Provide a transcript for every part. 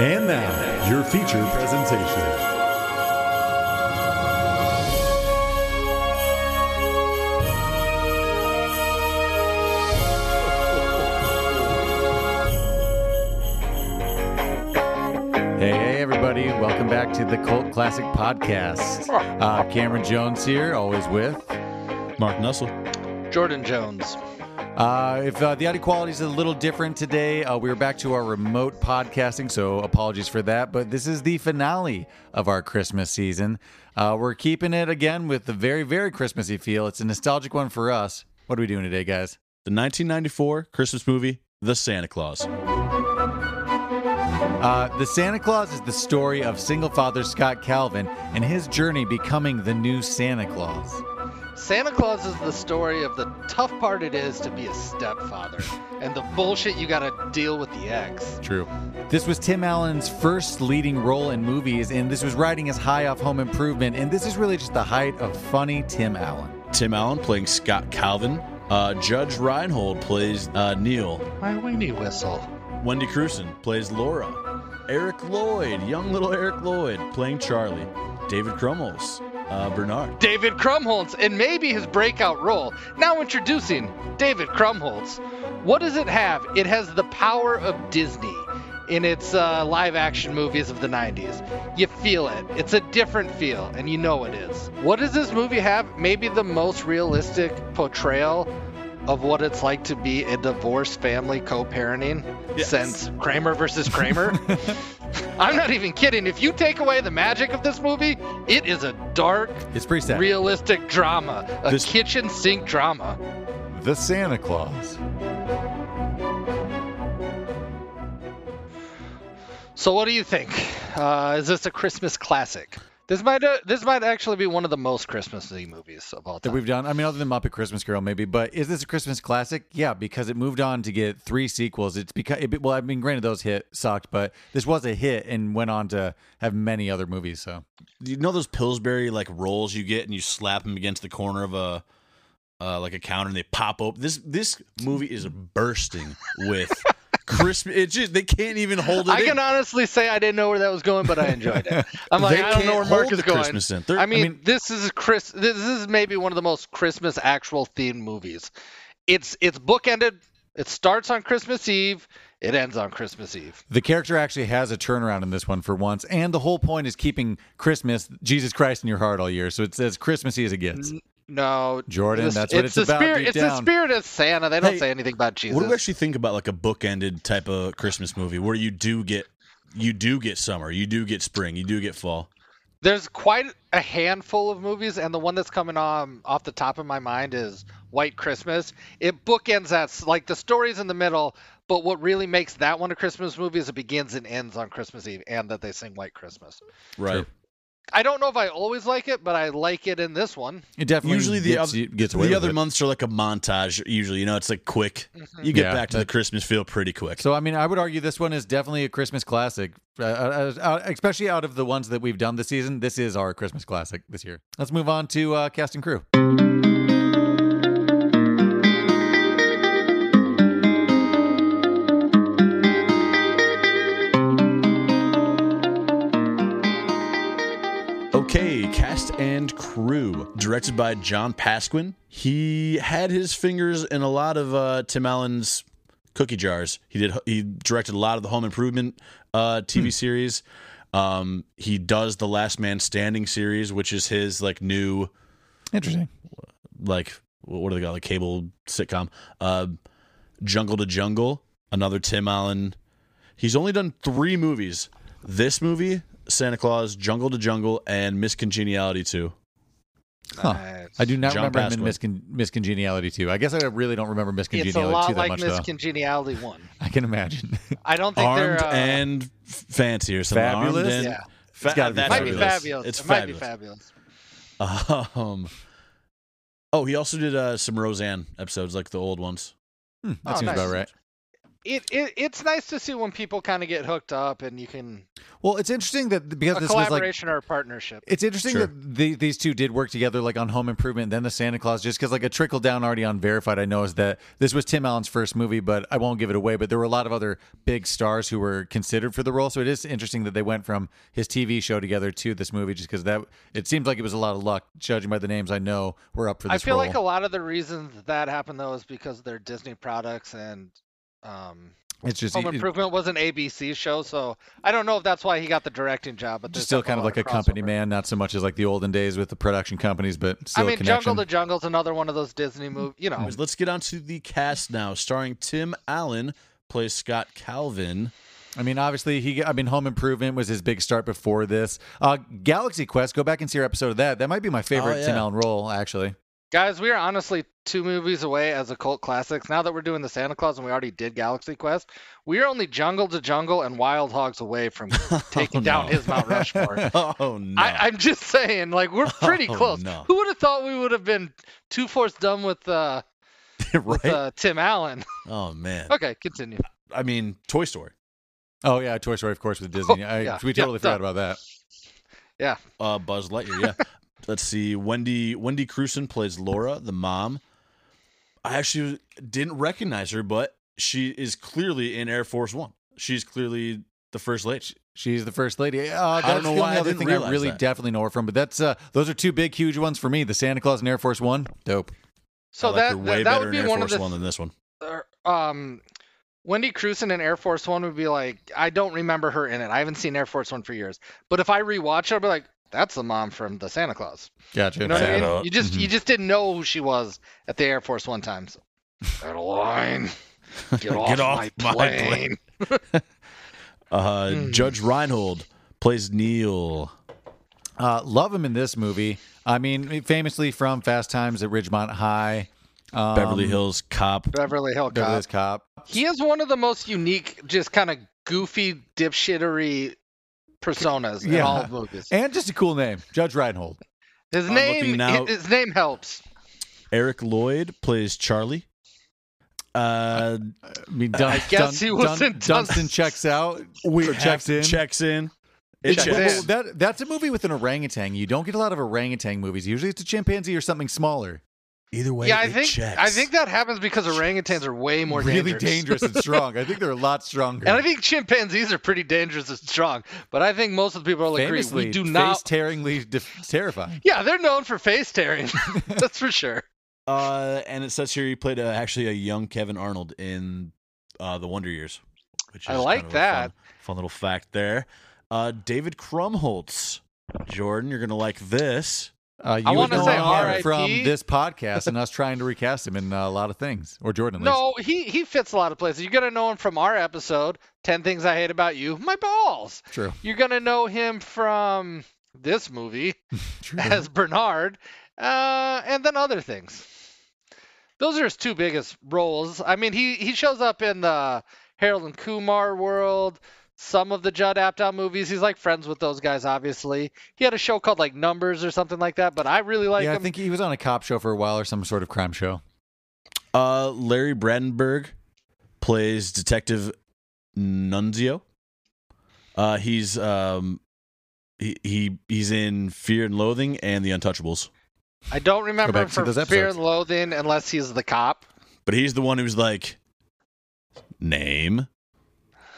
And now, your feature presentation. Hey, hey, everybody. Welcome back to the Cult Classic Podcast. Uh, Cameron Jones here, always with. Mark Nussel. Jordan Jones. Uh, if uh, the audio quality is a little different today, uh, we're back to our remote podcasting, so apologies for that. But this is the finale of our Christmas season. Uh, we're keeping it again with the very, very Christmassy feel. It's a nostalgic one for us. What are we doing today, guys? The 1994 Christmas movie, The Santa Claus. Uh, the Santa Claus is the story of single father Scott Calvin and his journey becoming the new Santa Claus. Santa Claus is the story of the tough part it is to be a stepfather and the bullshit you gotta deal with the ex. True. This was Tim Allen's first leading role in movies, and this was riding his high off Home Improvement, and this is really just the height of funny Tim Allen. Tim Allen playing Scott Calvin. Uh, Judge Reinhold plays uh, Neil. My weenie whistle. Wendy Crewson plays Laura. Eric Lloyd, young little Eric Lloyd, playing Charlie. David Krumholtz, uh, Bernard. David Krumholtz, and maybe his breakout role. Now introducing David Krumholtz. What does it have? It has the power of Disney in its uh, live action movies of the 90s. You feel it. It's a different feel, and you know it is. What does this movie have? Maybe the most realistic portrayal of what it's like to be a divorced family co-parenting Yes. since Kramer versus Kramer. I'm not even kidding. If you take away the magic of this movie, it is a dark, It's pretty sad. realistic drama, a This- kitchen sink drama. the Santa Claus. So, what do you think? Uh, is this a Christmas classic? This might uh, this might actually be one of the most Christmassy movies of all That we've done. I mean, other than Muppet Christmas Carol, maybe. But is this a Christmas classic? Yeah, because it moved on to get three sequels. It's because it, well, I mean, granted, those hit sucked, but this was a hit and went on to have many other movies. So You know those Pillsbury like rolls you get and you slap them against the corner of a uh, like a counter and they pop open. This this movie is bursting with Christmas. It just they can't even hold it. I in. can honestly say I didn't know where that was going, but I enjoyed it. I'm like, They I don't know where Mark is going. Christmas in. They're- I I mean, mean- this is a Chris. This is maybe one of the most Christmas actual themed movies. It's it's bookended. It starts on Christmas Eve. It ends on Christmas Eve. the character actually has a turnaround in this one for once, and the whole point is keeping Christmas, Jesus Christ, in your heart all year. So it's as Christmassy as it gets. No, Jordan, this- that's what it's the about Spirit, it's down. the spirit of Santa. They don't Hey, say anything about Jesus. What do we actually think about like a bookended type of Christmas movie where you do get you do get summer, you do get spring, you do get fall. There's quite a handful of movies, and the one that's coming on off the top of my mind is White Christmas. It bookends that like the story's in the middle, but what really makes that one a Christmas movie is it begins and ends on Christmas Eve, and that they sing White Christmas. Right. I don't know if I always like it, but I like it in this one. It definitely Usually the gets, other gets away the other it. months are like a montage. Usually, you know, it's like quick. You get Yeah, back to that- the Christmas feel pretty quick. So I mean, I would argue this one is definitely a Christmas classic, uh, uh, uh, especially out of the ones that we've done this season. This is our Christmas classic this year. Let's move on to uh, cast and crew. And crew. Directed by John Pasquin. He had his fingers in a lot of uh, Tim Allen's cookie jars. He did. He directed a lot of the Home Improvement uh, TV series. Um, he does the Last Man Standing series, which is his like new Interesting. like what do they call like cable sitcom. Uh, Jungle to Jungle, another Tim Allen. He's only done three movies. This movie, Santa Claus, Jungle to Jungle, and Miss Congeniality 2. Huh. Nice. I do not John remember him in Pasquin. Miscon- Miscongeniality too. I guess I really don't remember Miss Congeniality 2 that much, It's a lot like much Miss though. Congeniality one. I can imagine. I don't think Armed they're uh, and f- fancy or something. Armed Fabulous? and- Yeah. Fa- It's gotta be that's might be fabulous. It's it might be fabulous. fabulous. Um, oh, he also did uh, some Roseanne episodes, like the old ones. Hmm, that Oh, seems nice. about right. It, it it's nice to see when people kind of get hooked up and you can Well, it's interesting that because A this was like collaboration or a partnership. It's interesting Sure. that the, these two did work together, like on Home Improvement, then the Santa Claus, just because like a trickle down already on Verified. I know is that this was Tim Allen's first movie, but I won't give it away. But there were a lot of other big stars who were considered for the role, so it is interesting that they went from his TV show together to this movie, just because that it seems like it was a lot of luck, judging by the names I know were up for I feel role. like a lot of the reasons that happened though is because they're Disney products and um, it's just Home it- Improvement was an ABC show, so I don't know if that's why he got the directing job. But just still kind of like a lot company man, not so much as like the olden days with the production companies, but still I mean, a connection. Jungle to Jungle's another one of those Disney movies. You know, Anyways, let's get on to the cast now. Starring Tim Allen plays Scott Calvin. I mean, obviously, he. I mean, Home Improvement was his big start before this. Uh, Galaxy Quest. Go back and see your episode of that. That might be my favorite Oh, Tim. Allen role, actually. Guys, we are honestly two movies away as a cult classics. Now that we're doing the Santa Claus and we already did Galaxy Quest, we are only Jungle to Jungle and Wild Hogs away from taking Oh, down no. his Mount Rushmore. Oh no! I, I'm just saying, like we're pretty Oh, close. no. Who would have thought we would have been two fourths done with uh, with uh, Tim Allen? oh man! okay, continue. I mean, Toy Story. Oh yeah, Toy Story, of course, with Disney. I, yeah, we yeah, totally forgot done. about that. Yeah, Uh, Buzz Lightyear. Yeah. Let's see. Wendy Wendy Crewson plays Laura, the mom. I actually didn't recognize her, but she is clearly in Air Force One. She's clearly the first lady. She's the first lady. Uh, that's I don't know the why only I other didn't thing I really that. definitely know her from. But that's uh, those are two big, huge ones for me. The Santa Claus and Air Force One. Dope. so I like her that way that, that better would in be Air one Force of the One than this one. er, um Wendy Crewson in Air Force One would be like, I don't remember her in it. I haven't seen Air Force One for years. But if I rewatch it, I'll be like, that's the mom from the Santa Claus. Gotcha. You know what I Santa. mean? You just you just didn't know who she was at the Air Force One time. So, Adeline, get off, Get off my my plane. Uh, Hmm. Judge Reinhold plays Neil. Uh, love him in this movie. I mean, famously from Fast Times at Ridgemont High. Um, Beverly Hills Cop. Beverly Hill Beverly Cop. Hills Cop. He is one of the most unique, just kind of goofy dipshittery personas in Yeah. all movies. And just a cool name, Judge Reinhold. His I'm name, now- his name helps. Eric Lloyd plays Charlie. Uh, I mean, Dun- I guess Dun- he was Dun- in Dunston checks out we checks in. Checks in. It Checks checks. in. That that's a movie with an orangutan. You don't get a lot of orangutan movies. Usually, it's a chimpanzee or something smaller. Either way, yeah, I it think checks. I think that happens because orangutans are way more really dangerous. dangerous and strong. I think they're a lot stronger. And I think chimpanzees are pretty dangerous and strong. But I think most of the people will agree famously, we do not. face-tearingly def- terrifying. Yeah, they're known for face tearing. That's for sure. Uh, and it says here he played uh, actually a young Kevin Arnold in uh, the Wonder Years, which I like kind of that. Fun, fun little fact there. Uh, David Krumholtz. Jordan, you're gonna like this. Uh, you I would wanna say R.I.P.. from this podcast and us trying to recast him in uh, a lot of things, or Jordan. At least. No, he he fits a lot of places. You're gonna know him from our episode, Ten Things I Hate About You. My balls. true, You're gonna know him from this movie as Bernard, uh, and then other things. Those are his two biggest roles. I mean, he he shows up in the Harold and Kumar world, some of the Judd Apatow movies. He's like friends with those guys, obviously. He had a show called like Numbers or something like that, but I really like yeah, I think he was on a cop show for a while or some sort of crime show. Uh, Larry Brandenburg plays Detective Nunzio. Uh, he's um, he, he he's in Fear and Loathing and The Untouchables. I don't remember back him from Fear and Loathing unless he's the cop. But he's the one who's like, name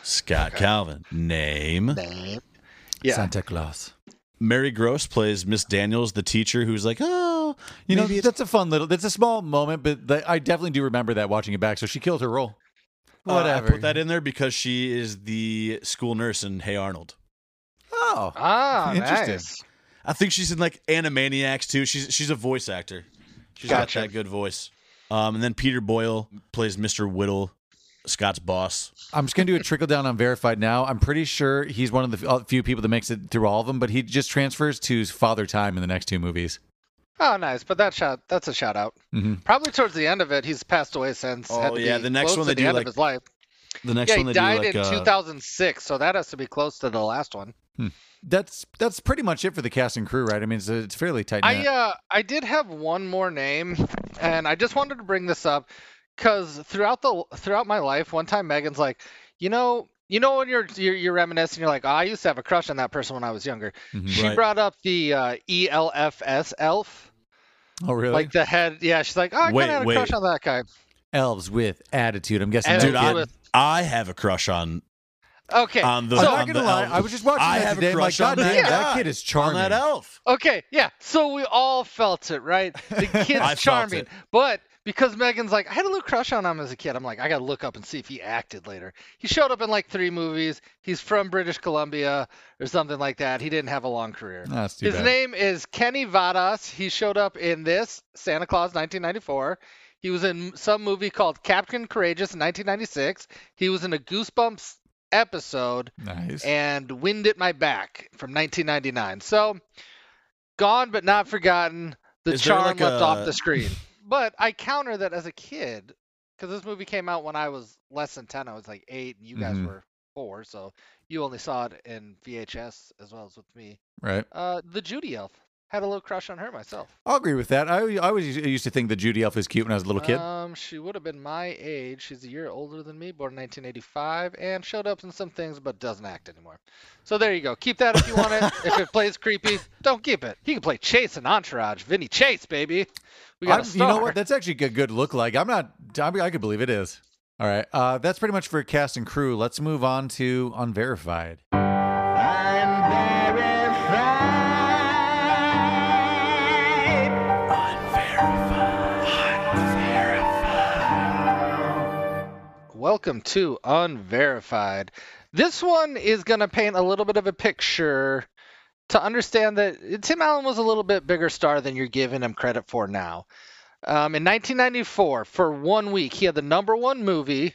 Scott Okay. Calvin. Name Name. Yeah. Santa Claus. Mary Gross plays Miss Daniels, the teacher who's like, oh, You know, maybe it's that's a fun little. That's a small moment, but the, I definitely do remember that watching it back. So she killed her role. Uh, Whatever. I put that in there because she is the school nurse in Hey Arnold. Oh, Ah, Interesting. nice. I think she's in like Animaniacs too. She's she's a voice actor. She's Gotcha. got that good voice. Um, and then Peter Boyle plays Mr. Whittle, Scott's boss. I'm just gonna do a trickle down on verified now. I'm pretty sure he's one of the few people that makes it through all of them, but he just transfers to Father Time in the next two movies. Oh, nice. But that shot, that's a shout out. Mhm. Probably towards the end of it, he's passed away since. Oh, had yeah, the next close one to they the do, end like, of his life. The next yeah, one he they died do like in uh, 2006, so that has to be close to the last one. That's that's pretty much it for the cast and crew, right? I mean, it's, it's fairly tight. I uh, I did have one more name, and I just wanted to bring this up because throughout the throughout my life, one time Megan's like, you know, You know when you're, you're you're reminiscing, you're like, oh, I used to have a crush on that person when I was younger. Mhm. She Right. brought up the uh, ELFS elf, Oh, really? like the head. Yeah, she's like, oh, I Wait, kind of had a wait. crush on that guy. Elves with attitude. I'm guessing. And Dude, I, with- I have a crush on Okay, on the. I'm on not gonna lie. elf. I was just watching I that have today. a I'm like, God on damn, that that kid is on charming. that elf. Okay, yeah. So we all felt it, right? The I kid's felt charming, it. but because Megan's like, I had a little crush on him as a kid. I'm like, I gotta look up and see if he acted later. He showed up in like three movies. He's from British Columbia or something like that. He didn't have a long career. No, that's too His bad. name is Kenny Vadas. He showed up in this Santa Claus 1994. He was in some movie called Captain Courageous in 1996. He was in a Goosebumps episode Nice. and Wind at My Back from 1999. So, gone but not forgotten. The Is charm like left a- off the screen. But I counter that as a kid, because this movie came out when I was less than 10. I was like eight, and you guys Mhm. were four. So you only saw it in VHS as well as with me. right. Uh, the Judy Elf. Had a little crush on her myself. I'll agree with that. I, I always used to think that Judy Elf was cute when I was a little kid. Um, she would have been my age. She's a year older than me, born in 1985, and showed up in some things but doesn't act anymore. So there you go. Keep that if you want it. if it plays creepy, don't keep it. He can play Chase and Entourage. Vinny Chase, baby. We got I'm- a you know what? That's actually a good look like. I'm not. I, I could believe it is. All right. Uh, that's pretty much for cast and crew. Let's move on to unverified. Welcome to Unverified. This one is going to paint a little bit of a picture to understand that Tim Allen was a little bit bigger star than you're giving him credit for now. Um, in 1994, for one week, he had the number one movie,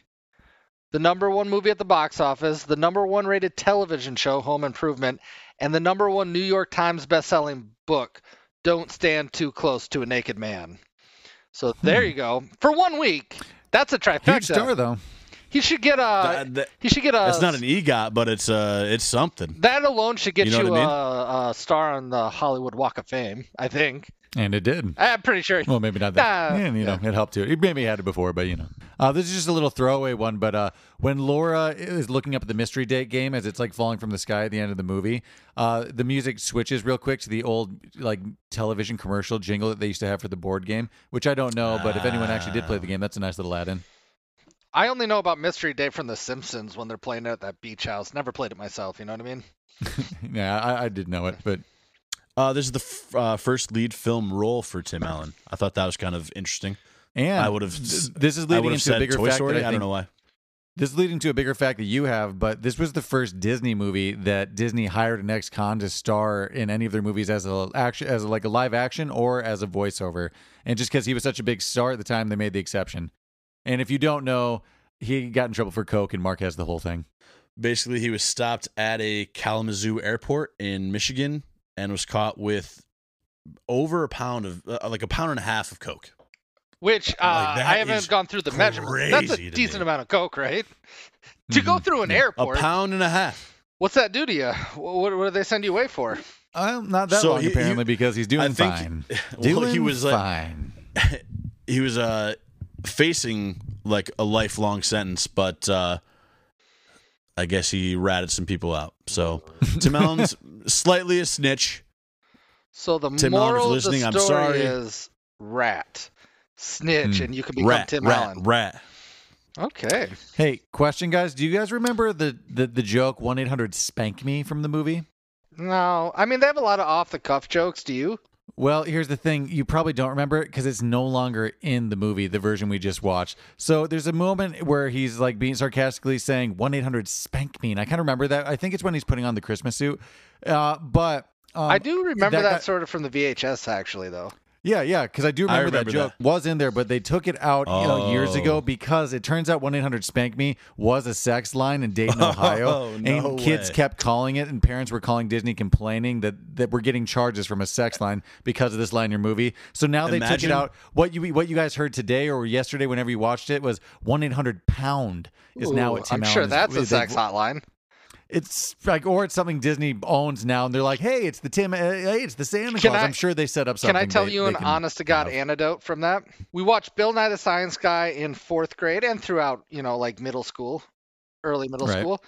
the number one movie at the box office, the number one rated television show, Home Improvement, and the number one New York Times bestselling book, Don't Stand Too Close to a Naked Man. So there you go. For one week, that's a trifecta. Huge star though. He should get a. That- that- he should get a. That's not an EGOT, but it's uh, it's something. That alone should get You you, know what I mean? a, a star on the Hollywood Walk of Fame. I think. And it did. I'm pretty sure. Well, maybe not that. Nah, yeah, you know, it helped too. He maybe had it before, but you know. Uh, this is just a little throwaway one. But uh, when Laura is looking up at the mystery date game as it's like falling from the sky at the end of the movie, uh, the music switches real quick to the old like television commercial jingle that they used to have for the board game, which I don't know. But if anyone actually did play the game, that's a nice little add-in. I only know about Mystery Date from The Simpsons when they're playing it at that beach house. Never played it myself. You know what I mean? yeah, I, I did know it, but Uh, this is the f- uh, first lead film role for Tim Allen. I thought that was kind of interesting. and I would have. This is leading into a bigger Toy fact Story. that I, I, don't know why. This is leading to a bigger fact that you have, but this was the first Disney movie that Disney hired an ex-con to star in any of their movies as a action, as a, like a live action or as a voiceover. And just because he was such a big star at the time, they made the exception. And if you don't know, he got in trouble for coke, and Mark has the whole thing. Basically, he was stopped at a Kalamazoo airport in Michigan and was caught with over a pound of, uh, like a pound and a half of coke. Which uh, that I haven't gone through the measurements. That's a decent me. amount of coke, right? To go Mhm. through an Yeah. A pound and a half. What's that do to you? What, what do they send you away for? Uh, not that So long he- he- apparently because he's doing I think- fine. well, doing he was like, he was uh facing like a lifelong sentence, but uh I guess he ratted some people out. So Tim Allen's slightly a snitch. So the Tim Allen, moral you're of the listening, I'm story sorry. is rat, snitch, Hmm. and you can become Rat, Tim rat, Allen. rat. Okay. Hey, question, guys. Do you guys remember the the, the joke one eight hundred spank me from the movie? No, I mean they have a lot of off the cuff jokes. Do you? Well, here's the thing. You probably don't remember it because it's no longer in the movie, the version we just watched. So there's a moment where he's like being sarcastically saying 1 800 spank me. And I kind of remember that. I think it's when he's putting on the Christmas suit. Uh, but. Um, I do remember that that, guy- sort of from the VHS actually, though. Yeah, yeah, because I do remember, remember that joke was in there, but they took it out you know, years Oh. ago because it turns out one eight hundred spank me was a sex line in Dayton, Ohio, Oh, no and kids kept calling it, and parents were calling Disney complaining that that we're getting charges from a sex line because of this line in your movie. So now they took it out. What you what you guys heard today or yesterday, whenever you watched it, was one eight hundred pound is now Ooh, what Tim I'm sure that's a sex hotline. It's like, or it's something Disney owns now, and they're like, "Hey, it's the Tim, uh, hey, it's the Santa Can Claus." I- I'm sure they set up something. Can I tell they- you they an honest to God have. anecdote from that? We watched Bill Nye the Science Guy in fourth grade and throughout, you know, like middle school. early middle Right. school.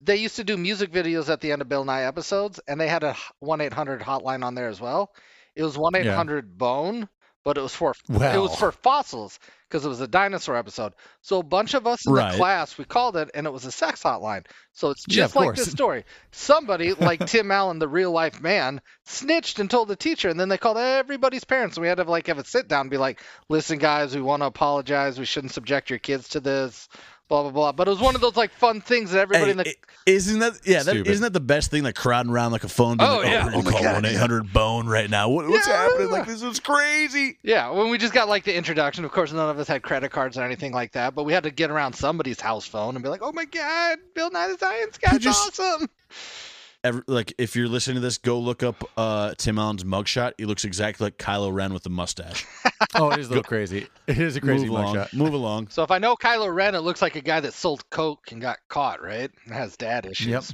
They used to do music videos at the end of Bill Nye episodes, and they had a one eight hundred hotline on there as well. It was one eight hundred bone, but it was for it was for fossils because it was a dinosaur episode. So a bunch of us in Right. the class we called it, and it was a sex hotline. So it's just of like course. this story. Somebody like Tim Allen, the real life man, snitched and told the teacher, and then they called everybody's parents, and we had to like have a sit down and be like, "Listen, guys, we want to apologize. We shouldn't subject your kids to this." Blah blah blah. But it was one of those like fun things that everybody Hey, in the i- isn't that yeah? That, Stupid. isn't that the best thing? Like crowding around like a phone. being Oh, like, oh, yeah. we're Oh, my call God, one eight hundred bone right now. What, what's Yeah. happening? Like this is crazy. Yeah, when we just got like the introduction, of course, none of us had credit cards or anything like that, but we had to get around somebody's house phone and be like, "Oh my God, Bill Nye the Science Guy's just- awesome!" Every, like if you're listening to this, go look up uh, Tim Allen's mugshot. He looks exactly like Kylo Ren with a mustache. Oh, it is a little crazy. It is a crazy Move along. mugshot. Move along. So if I know Kylo Ren, it looks like a guy that sold coke and got caught, right? And has dad issues. Yep.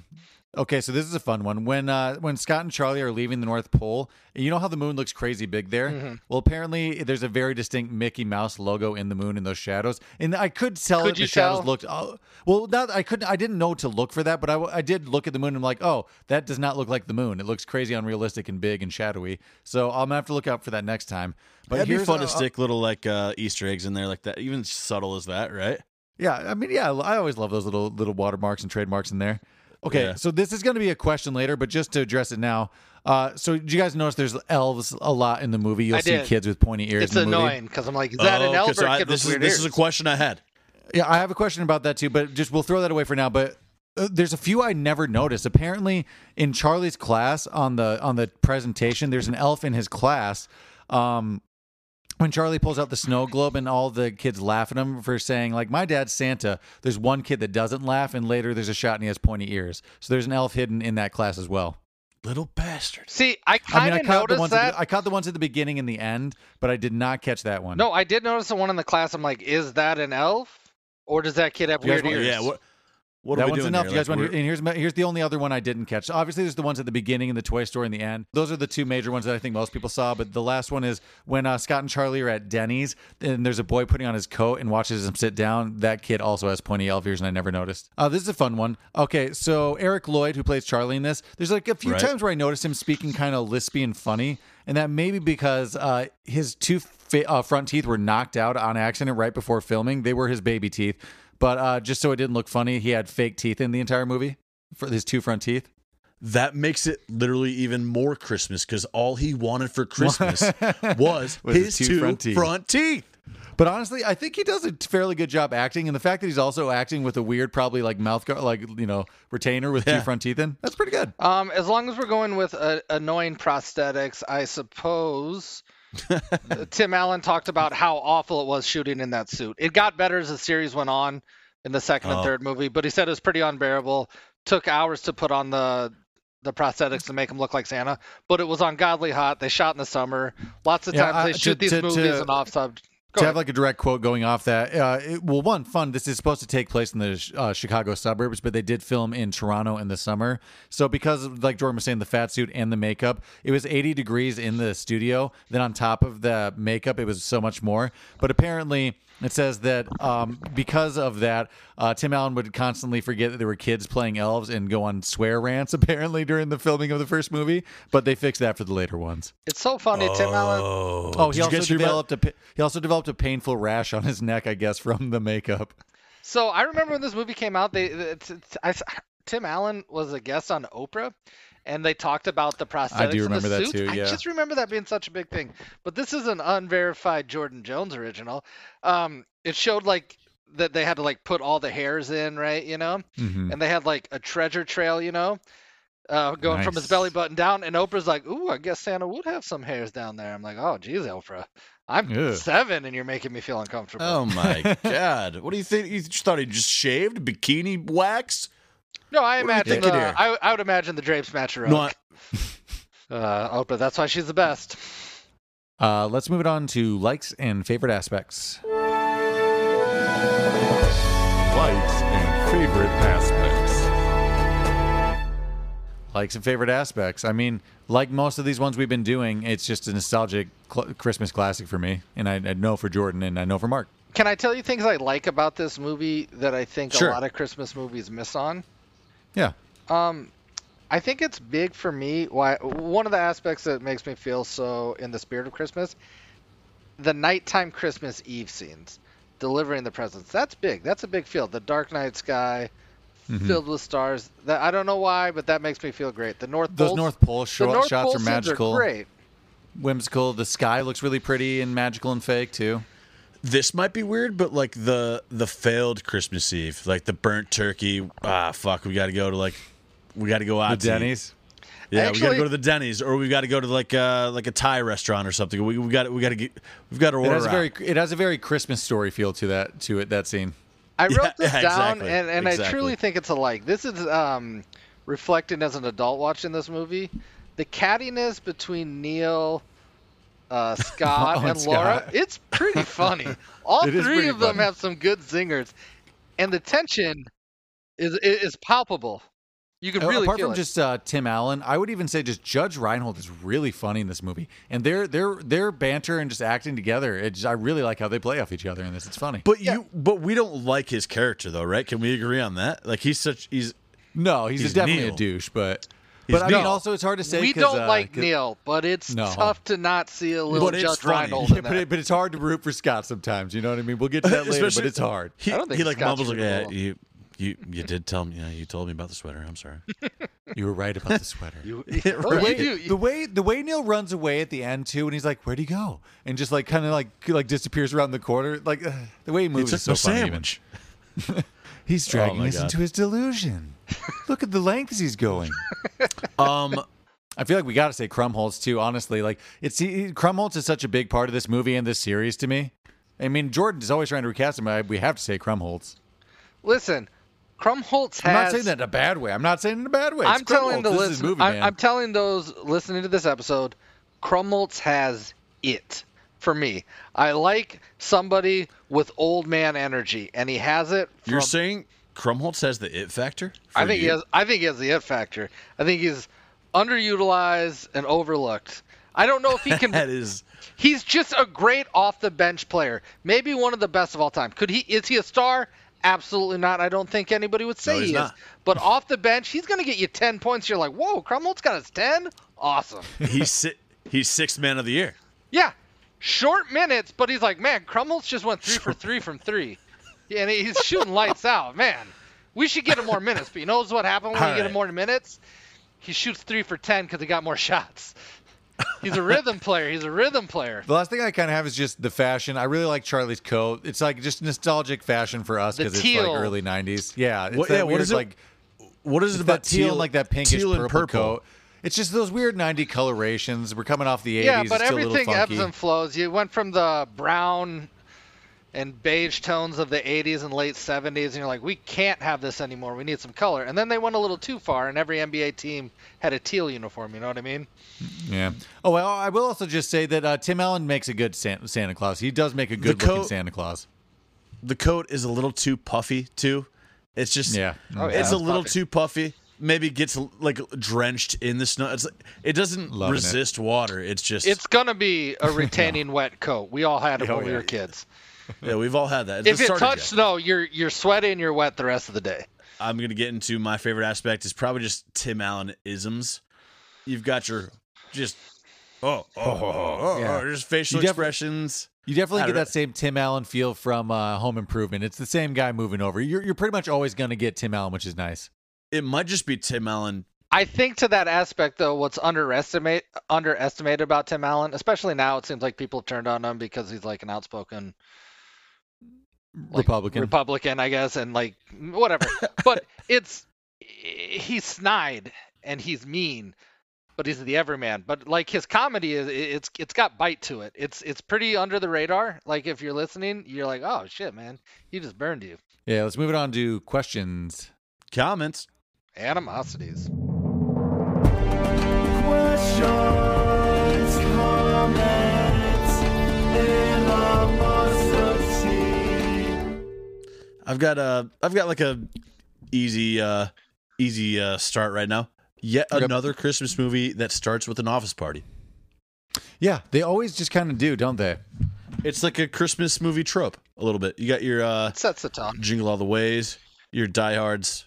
Okay, so this is a fun one. When uh, when Scott and Charlie are leaving the North Pole, you know how the moon looks crazy big there. Mm-hmm. Well, apparently there's a very distinct Mickey Mouse logo in the moon in those shadows, and I could tell Could that you the shadows looked. Oh, well, not I couldn't. I didn't know to look for that, but I, I did look at the moon and I'm like, oh, that does not look like the moon. It looks crazy unrealistic and big and shadowy. So I'm gonna have to look out for that next time. But That'd be fun a- to stick little like uh, Easter eggs in there like that. Even subtle as that, right? Yeah, I mean, yeah, I always love those little little watermarks and trademarks in there. Okay, Yeah. so this is going to be a question later, but just to address it now. Uh, so did you guys notice there's elves a lot in the movie? You'll I see did. kids with pointy ears. It's in the movie. annoying because I'm like, is that Oh, an okay, elf so or a I- kid this is this is a question I had. Yeah, I have a question about that too, but just we'll throw that away for now. But uh, there's a few I never noticed. Apparently, in Charlie's class on the on the presentation, there's an elf in his class. Um, when Charlie pulls out the snow globe and all the kids laugh at him for saying like my dad's Santa, there's one kid that doesn't laugh, and later there's a shot and he has pointy ears. So there's an elf hidden in that class as well. Little bastard. See, I I kind mean, I of caught the noticed ones. At that. the, I caught the ones at the beginning and the end, but I did not catch that one. No, I did notice the one in the class. I'm like, is that an elf, or does that kid have You guys weird want- ears? Yeah. What? What that are we one's enough. here? You guys Like, want? To, and here's here's the only other one I didn't catch. Obviously, there's the ones at the beginning and the Toy Story in the end. Those are the two major ones that I think most people saw. But the last one is when uh, Scott and Charlie are at Denny's, and there's a boy putting on his coat and watches him sit down. That kid also has pointy elf ears, and I never noticed. Uh, this is a fun one. Okay, so Eric Lloyd, who plays Charlie in this, there's like a few Right. times where I noticed him speaking kind of lispy and funny, and that may be because uh, his two fa- uh, front teeth were knocked out on accident right before filming. They were his baby teeth. But uh, just so it didn't look funny, he had fake teeth in the entire movie for his two front teeth. that makes it literally even more Christmas because all he wanted for Christmas was, Was his his two, two front teeth. front teeth. But honestly, I think he does a fairly good job acting, and the fact that he's also acting with a weird, probably like mouth guard, like you know, retainer with Yeah. two front teeth in, that's pretty good. Um, as long as we're going with uh, annoying prosthetics, I suppose. Tim Allen talked about how awful it was shooting in that suit. It got better as the series went on in the second and Oh. third movie, but he said it was pretty unbearable. Took hours to put on the the prosthetics to make him look like Santa, but it was ungodly hot. They shot in the summer. Lots of Yeah, times uh, they to- shoot these to- to- movies and off sub. Go to ahead. have like a direct quote going off that, uh, it, well, one fun. This is supposed to take place in the uh, Chicago suburbs, but they did film in Toronto in the summer. So because, of, like Jordan was saying, the fat suit and the makeup, it was 80 degrees in the studio. Then on top of the makeup, it was so much more. But apparently, it says that um, because of that, uh, Tim Allen would constantly forget that there were kids playing elves and go on swear rants. Apparently during the filming of the first movie, but they fixed that for the later ones. it's so funny. Tim Allen. Oh, Oh, Did he also guys hear about- developed a he also developed a painful rash on his neck, I guess, from the makeup. So I remember when this movie came out. They it's, it's, I, Tim Allen was a guest on Oprah, and they talked about the prosthetics. do and the remember that suits. too, I just remember that being such a big thing. But this is an unverified Jordan Jones original. Um, it showed like that they had to like put all the hairs in, right? You know, Mhm. and they had like a treasure trail, you know. Uh, going from his belly button down, and Oprah's like, "Ooh, I guess Santa would have some hairs down there." I'm like, "Oh, geez, Oprah, I'm Ugh. seven, and you're making me feel uncomfortable." Oh my god! What do you think? You just thought he just shaved, bikini waxed? No, I What do you imagine thinking the, here? I, I would imagine the drapes match her No, oak. Uh, Oprah, that's why she's the best. Uh, let's move it on to likes and favorite aspects. Likes and favorite aspects. Likes and favorite aspects. I mean, like most of these ones we've been doing, it's just a nostalgic cl- Christmas classic for me, and I, I know for Jordan, and I know for Mark. Can I tell you things I like about this movie that I think Sure. a lot of Christmas movies miss on? Yeah. Um, I think it's big for me. Why one of the aspects that makes me feel so in the spirit of Christmas, the nighttime Christmas Eve scenes, delivering the presents. That's big. That's a big feel. The dark night sky, Mm-hmm. filled with stars. That I don't know why, but that makes me feel great. The North Those Pole. North Pole North shots Pole are magical, great. whimsical. The sky looks really pretty and magical and fake too. This might be weird, but like the the failed Christmas Eve, like the burnt turkey. Ah, fuck, we got to go to like, we got to go out. The to eat. Denny's. Yeah, we got to go to the Denny's, or we got to go to like uh like a Thai restaurant or something. We, we got we got to get we've got to It order. has a out. very it has a very Christmas story feel to that to it that scene. I wrote Yeah, this yeah, down, exactly, and, and I truly think it's alike. This is um, reflected as an adult watching this movie. The cattiness between Neil, uh, Scott, Oh, and and Laura, Scott. it's pretty funny. All It is three pretty of them funny. have some good zingers, and the tension is is palpable. You can really Apart feel from it. just uh, Tim Allen, I would even say just Judge Reinhold is really funny in this movie, and their their their banter and just acting together. It just, I really like how they play off each other in this. It's funny. But you, but we don't like his character though, right? Can we agree on that? Like he's such he's no, he's, He's definitely Neil. a douche. But He's but I mean, Neil. also it's hard to say. We don't uh, like 'cause- Neil, but it's No. tough to not see a little But it's Judge funny. Reinhold Yeah, but, it, but it's hard to root for Scott sometimes. You know what I mean? We'll get to that later, but Especially- it's hard. he, I don't think he like Scott's mumbles like yeah you you you did tell me yeah you told me about the sweater. I'm sorry. You were right about the sweater. You- Right. Oh, the you way, you- the way the way Neil runs away at the end too, and he's like, "Where'd he go?" and just like kind of like like disappears around the corner. Like uh, the way he He moves took is so my funny. even. He's dragging my us God. into his delusion. Look at the lengths he's going. Um, I feel like we got to say Krumholtz too. Honestly, like it's he, Krumholtz is such a big part of this movie and this series to me. I mean, Jordan is always trying to recast him. but We have to say Krumholtz. Listen, Krumholtz has. I'm not saying that in a bad way. I'm not saying it in a bad way. It's I'm telling the This listen, movie, I'm. I'm telling those listening to this episode, Krumholtz has it for me. I like somebody with old man energy, and he has it. From, you're saying Krumholtz has the it factor? I think he has. I think he has the it factor. I think he's underutilized and overlooked. I don't know if he can. that is He's just a great off the bench player. Maybe one of the best of all time. Could he is he a star? Absolutely not. I don't think anybody would say No, he is. not. But off the bench, he's going to get you 10 points. You're like, "Whoa, Krumholtz got his 10? Awesome." he's si- he's sixth man of the year. yeah. Short minutes, but he's like, "Man, Krumholtz just went 3 for 3 from 3." Yeah, and he's shooting lights out. Man, we should get him more minutes. But you know what happened when All you get him more minutes? He shoots 3 for 10 cuz he got more shots. He's a rhythm player. He's a rhythm player. The last thing I kind of have is just the fashion. I really like Charlie's coat. It's like just nostalgic fashion for us The because it's teal. like early '90s. Yeah, it's What- that yeah, what weird, is it like What is it about that teal, and like that pinkish teal purple, and purple? coat? It's just those weird '90 colorations. We're coming off the '80s. Yeah, but it's still a little everything funky. ebbs and flows. You went from the brown and beige tones of the 80s and late 70s, and you're like, we can't have this anymore. We need some color. And then they went a little too far, and every NBA team had a teal uniform. You know what I mean? Yeah. Oh well, I will also just say that uh, Tim Allen makes a good Santa, Santa Claus. He does make a good looking Santa Claus. The coat is a little too puffy too. It's just Yeah. Oh, yeah. it's a little puffy. too puffy. Maybe gets like drenched in the snow. It's it doesn't Loving it. resist water. It's just It's going to be a retaining wet coat. We all had it Oh, when we were kids. Yeah. We've all had that. It's If it touched jacket. snow, you're you're sweating, you're wet the rest of the day. I'm gonna get into my favorite aspect is probably just Tim Allen isms. You've got your just oh oh oh, oh, oh, Yeah. oh, just facial You def- expressions. You definitely get don't that same Tim Allen feel from uh, Home Improvement. It's the same guy moving over. You're, you're pretty much always going to get Tim Allen, which is nice. It might just be Tim Allen. I think to that aspect though, what's underestimate underestimated about Tim Allen, especially now, it seems like people turned on him because he's like an outspoken like, Republican. Republican, I guess, and like whatever. but it's he's snide and he's mean, but he's the everyman. But like his comedy is it's it's got bite to it. It's it's pretty under the radar. Like if you're listening, you're like, oh shit, man, he just burned you. yeah, let's move it on to questions. Comments. Animosities. I've got a I've got like a easy uh easy uh start right now. Yet Okay. another Christmas movie that starts with an office party. Yeah, they always just kind of do, don't they? It's like a Christmas movie trope. a little bit. You got your uh, It sets the tone. Jingle All the Ways, your diehards.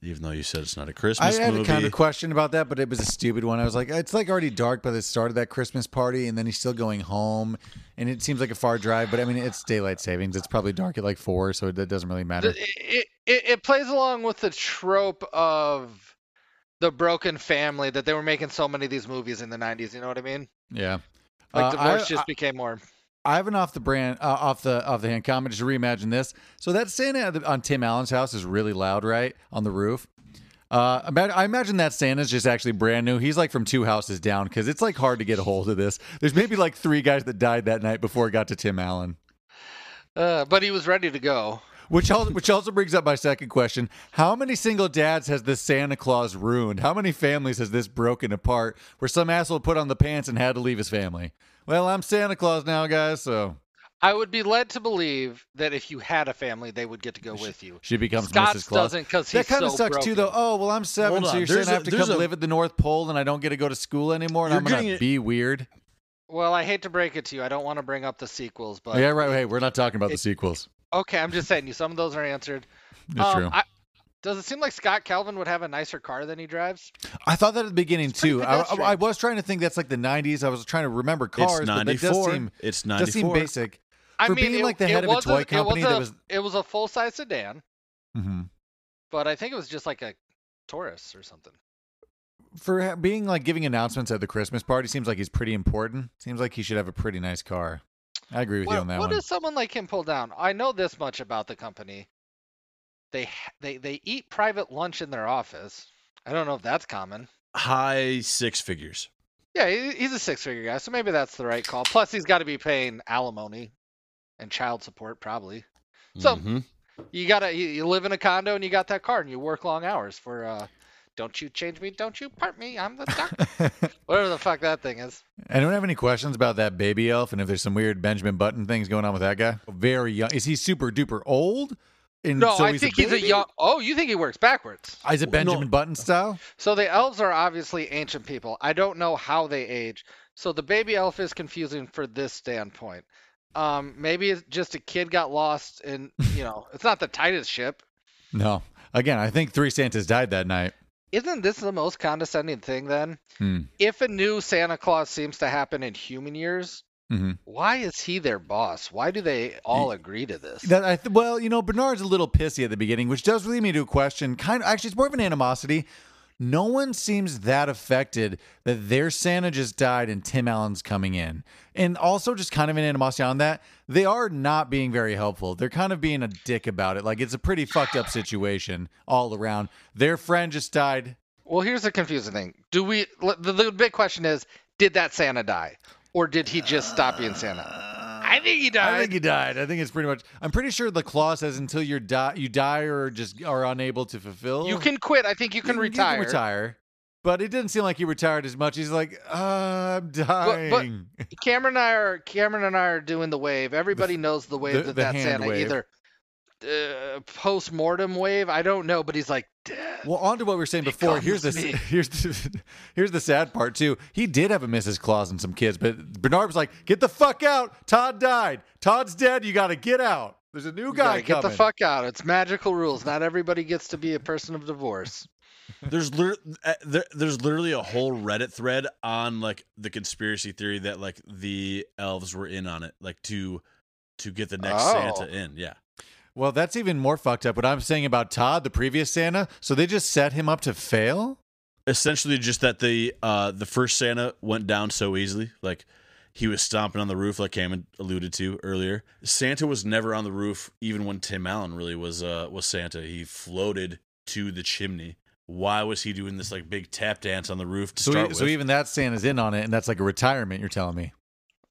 Even though you said it's not a Christmas I had movie, a kind of question about that, but it was a stupid one. I was like, it's like already dark by the start of that Christmas party, and then he's still going home, and it seems like a far drive. But I mean, it's daylight savings; it's probably dark at like four, so it, it doesn't really matter. It, it, it plays along with the trope of the broken family that they were making so many of these movies in the 90s. You know what I mean? Yeah, Like Uh, divorce I- just I- became more. I have an off the brand, uh, off the off the hand comment. Just to reimagine this. So that Santa the- on Tim Allen's house is really loud, right, on the roof. Uh, I imagine that Santa's just actually brand new. He's like from two houses down because it's like hard to get a hold of this. There's maybe like three guys that died that night before it got to Tim Allen. Uh, but he was ready to go. Which also, which also brings up my second question: How many single dads has this Santa Claus ruined? How many families has this broken apart? Where some asshole put on the pants and had to leave his family. Well, I'm Santa Claus now, guys. So I would be led to believe that if you had a family, they would get to go with you. she becomes Scott's Mrs. Claus. doesn't because he's That kind of so sucks broken. too, though. Oh well, I'm seven, Hold so on. you're saying There's I a- have to there's come a- live at the North Pole and I don't get to go to school anymore, and You're I'm gonna getting it- be weird. Well, I hate to break it to you. I don't want to bring up the sequels, but yeah, right. Hey, we're not talking about the it- sequels. okay, I'm just saying you. Some of those are answered. It's Um, true. I, does it seem like Scott Calvin would have a nicer car than he drives? I thought that at the beginning pretty too. I, I. I was trying to think that's like the '90s. I was trying to remember cars, it's but that does 94. seem it's does seem 94. basic. I For mean, being it, like the head of a toy it company was that a, was- it was a full size sedan, hmm but I think it was just like a Taurus or something. For being like giving announcements at the Christmas party, seems like he's pretty important. Seems like he should have a pretty nice car. I agree with you on that what one. What does someone like him pull down? I know this much about the company. They they they eat private lunch in their office. I don't know if that's common. High six figures. Yeah, he's a six-figure guy, so maybe that's the right call. Plus, he's got to be paying alimony and child support, probably. So- Mhm. You gotta you, you live in a condo and you got that car and you work long hours for uh, don't you change me, don't you part me, I'm the doctor. Whatever the fuck that thing is. Anyone have any questions about that baby elf and if there's some weird Benjamin Button things going on with that guy? Very young. Is he super duper old? And No, so I he's think a he's a young. Oh, you think he works backwards? Is it Benjamin No. Button style? So the elves are obviously ancient people. I don't know how they age. So the baby elf is confusing for this standpoint. Um, maybe it's just a kid got lost in, you know, it's not the tightest ship. No. Again, I think three Santas died that night. Isn't this the most condescending thing then? Hmm. If a new Santa Claus seems to happen in human years, hmm why is he their boss? Why do they all agree to this? That I th- well, you know, Bernard's a little pissy at the beginning, which does lead me to a question. Kind of, actually, it's more of an animosity. No one seems that affected that their Santa just died and Tim Allen's coming in, and also just kind of an animosity on that. They are not being very helpful. They're kind of being a dick about it. Like it's a pretty fucked up situation all around. Their friend just died. Well, here's the confusing thing. Do we the, the big question is, did that Santa die? Or did he just stop being Santa? I think he died. I think he died. I think it's pretty much. I'm pretty sure the clause says until you die, you die or just are unable to fulfill. You can quit. I think you can retire. retire. But it didn't seem like he retired as much. He's like, uh, I'm dying. But Cameron and I are Cameron and I are doing the wave. Everybody knows the wave the- that the that Santa wave. either uh, post mortem wave. I don't know, but he's like dead. well, on to what we were saying before. Here's the me. here's the, here's the sad part too. He did have a Mrs. Claus and some kids, but Bernard was like, "Get the fuck out! Todd died. Todd's dead. You got to get out. There's a new guy gotta get coming." the fuck out. It's magical rules. Not everybody gets to be a person of divorce. There's lit- uh, there, there's literally a whole Reddit thread on like the conspiracy theory that like the elves were in on it, like to to get the next Oh. Santa in. Yeah. Well, that's even more fucked up. What I'm saying about Todd, the previous Santa, so they just set him up to fail. Essentially, just that the uh the first Santa went down so easily, like he was stomping on the roof, like had alluded to earlier. Santa was never on the roof, even when Tim Allen really was uh was Santa. He floated to the chimney. Why was he doing this like big tap dance on the roof to So, start e- so even that Santa's in on it, and that's like a retirement. You're telling me.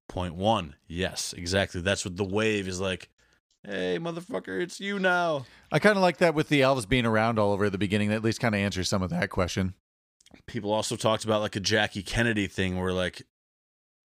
Point one. Yes, exactly. That's what the wave is like. Hey, motherfucker, it's you now. I kind of like that with the elves being around all over at the beginning. That at least kind of answers some of that question. People also talked about like a Jackie Kennedy thing where like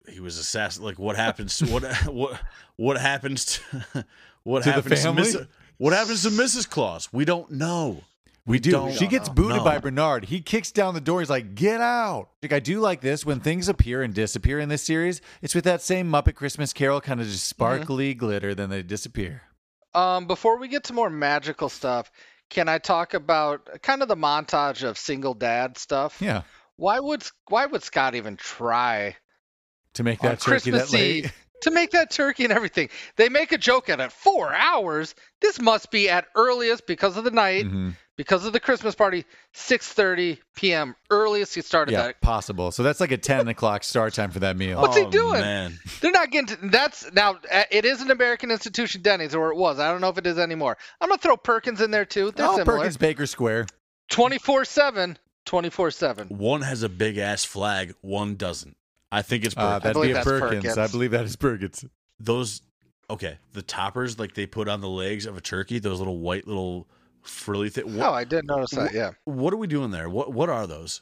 he was assassinated. Like what happens to what what what happens to what To happens to Miss, what happens to Mrs. Claus? We don't know. We do. don't she gets know. booted No. by Bernard. He kicks down the door. He's like, "Get out!" Like I do like this when things appear and disappear in this series. It's with that same Muppet Christmas Carol kind of just mm-hmm. sparkly glitter, then they disappear. Um, before we get to more magical stuff, can I talk about kind of the montage of single dad stuff? Yeah, Why would why would Scott even try to make that turkey Christmas that late. Eve to make that turkey and everything? They make a joke at it. Four hours. This must be at earliest because of the night, Mhm. Because of the Christmas party. 6:30 p.m. earliest he started Yeah, that. possible. So that's like a ten o'clock start time for that meal. What's he Oh, doing? Man. They're not getting to, that's now uh, it is an American institution Denny's or it was. I don't know if it is anymore. I'm gonna throw Perkins in there too. They're oh, similar. Perkins Bakers Square. 24/7, 24/7. One has a big ass flag, one doesn't. I think it's Uh, that'd be a that's Perkins. I believe that is Perkins. those okay, the toppers like they put on the legs of a turkey, those little white little frilly thing. What, Oh, I did notice that. Yeah. what are we doing there? What what are those?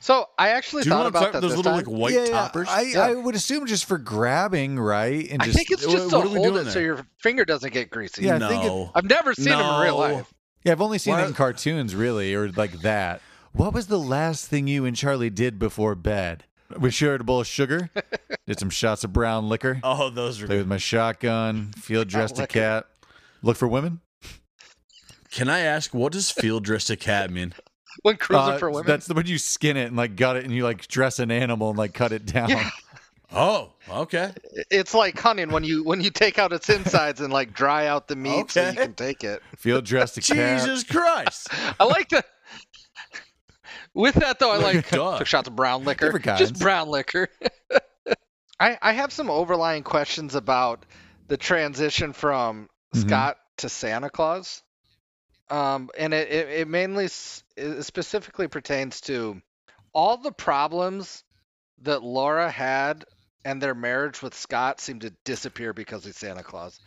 So I actually Do you thought what I'm about talking that those this little time. like white yeah, yeah, toppers? I, Yeah. I would assume just for grabbing, right? And just, I think it's just what to are we hold doing it so your finger doesn't get greasy. Yeah, I think it- no. I've never seen them in real life. yeah, I've only seen Why- it in cartoons, really, or like that. What was the last thing you and Charlie did before bed? We shared a bowl of sugar, did some shots of brown liquor, oh, those are play with my shotgun, field dressed a cat, look for women. Can I ask what does field dressed a cat mean? When cruising Uh, for women. That's the when you skin it and like gut it and you like dress an animal and like cut it down. Yeah. Oh, okay. It's like hunting when you when you take out its insides and like dry out the meat so you can take it. Field dressed a cat. Jesus Christ. I like the. With that though, I like Duh. took shots of brown liquor, just brown liquor. I I have some overlying questions about the transition from Mhm. Scott to Santa Claus, um, and it it, it mainly it specifically pertains to all the problems that Laura had and their marriage with Scott seem to disappear because he's Santa Claus.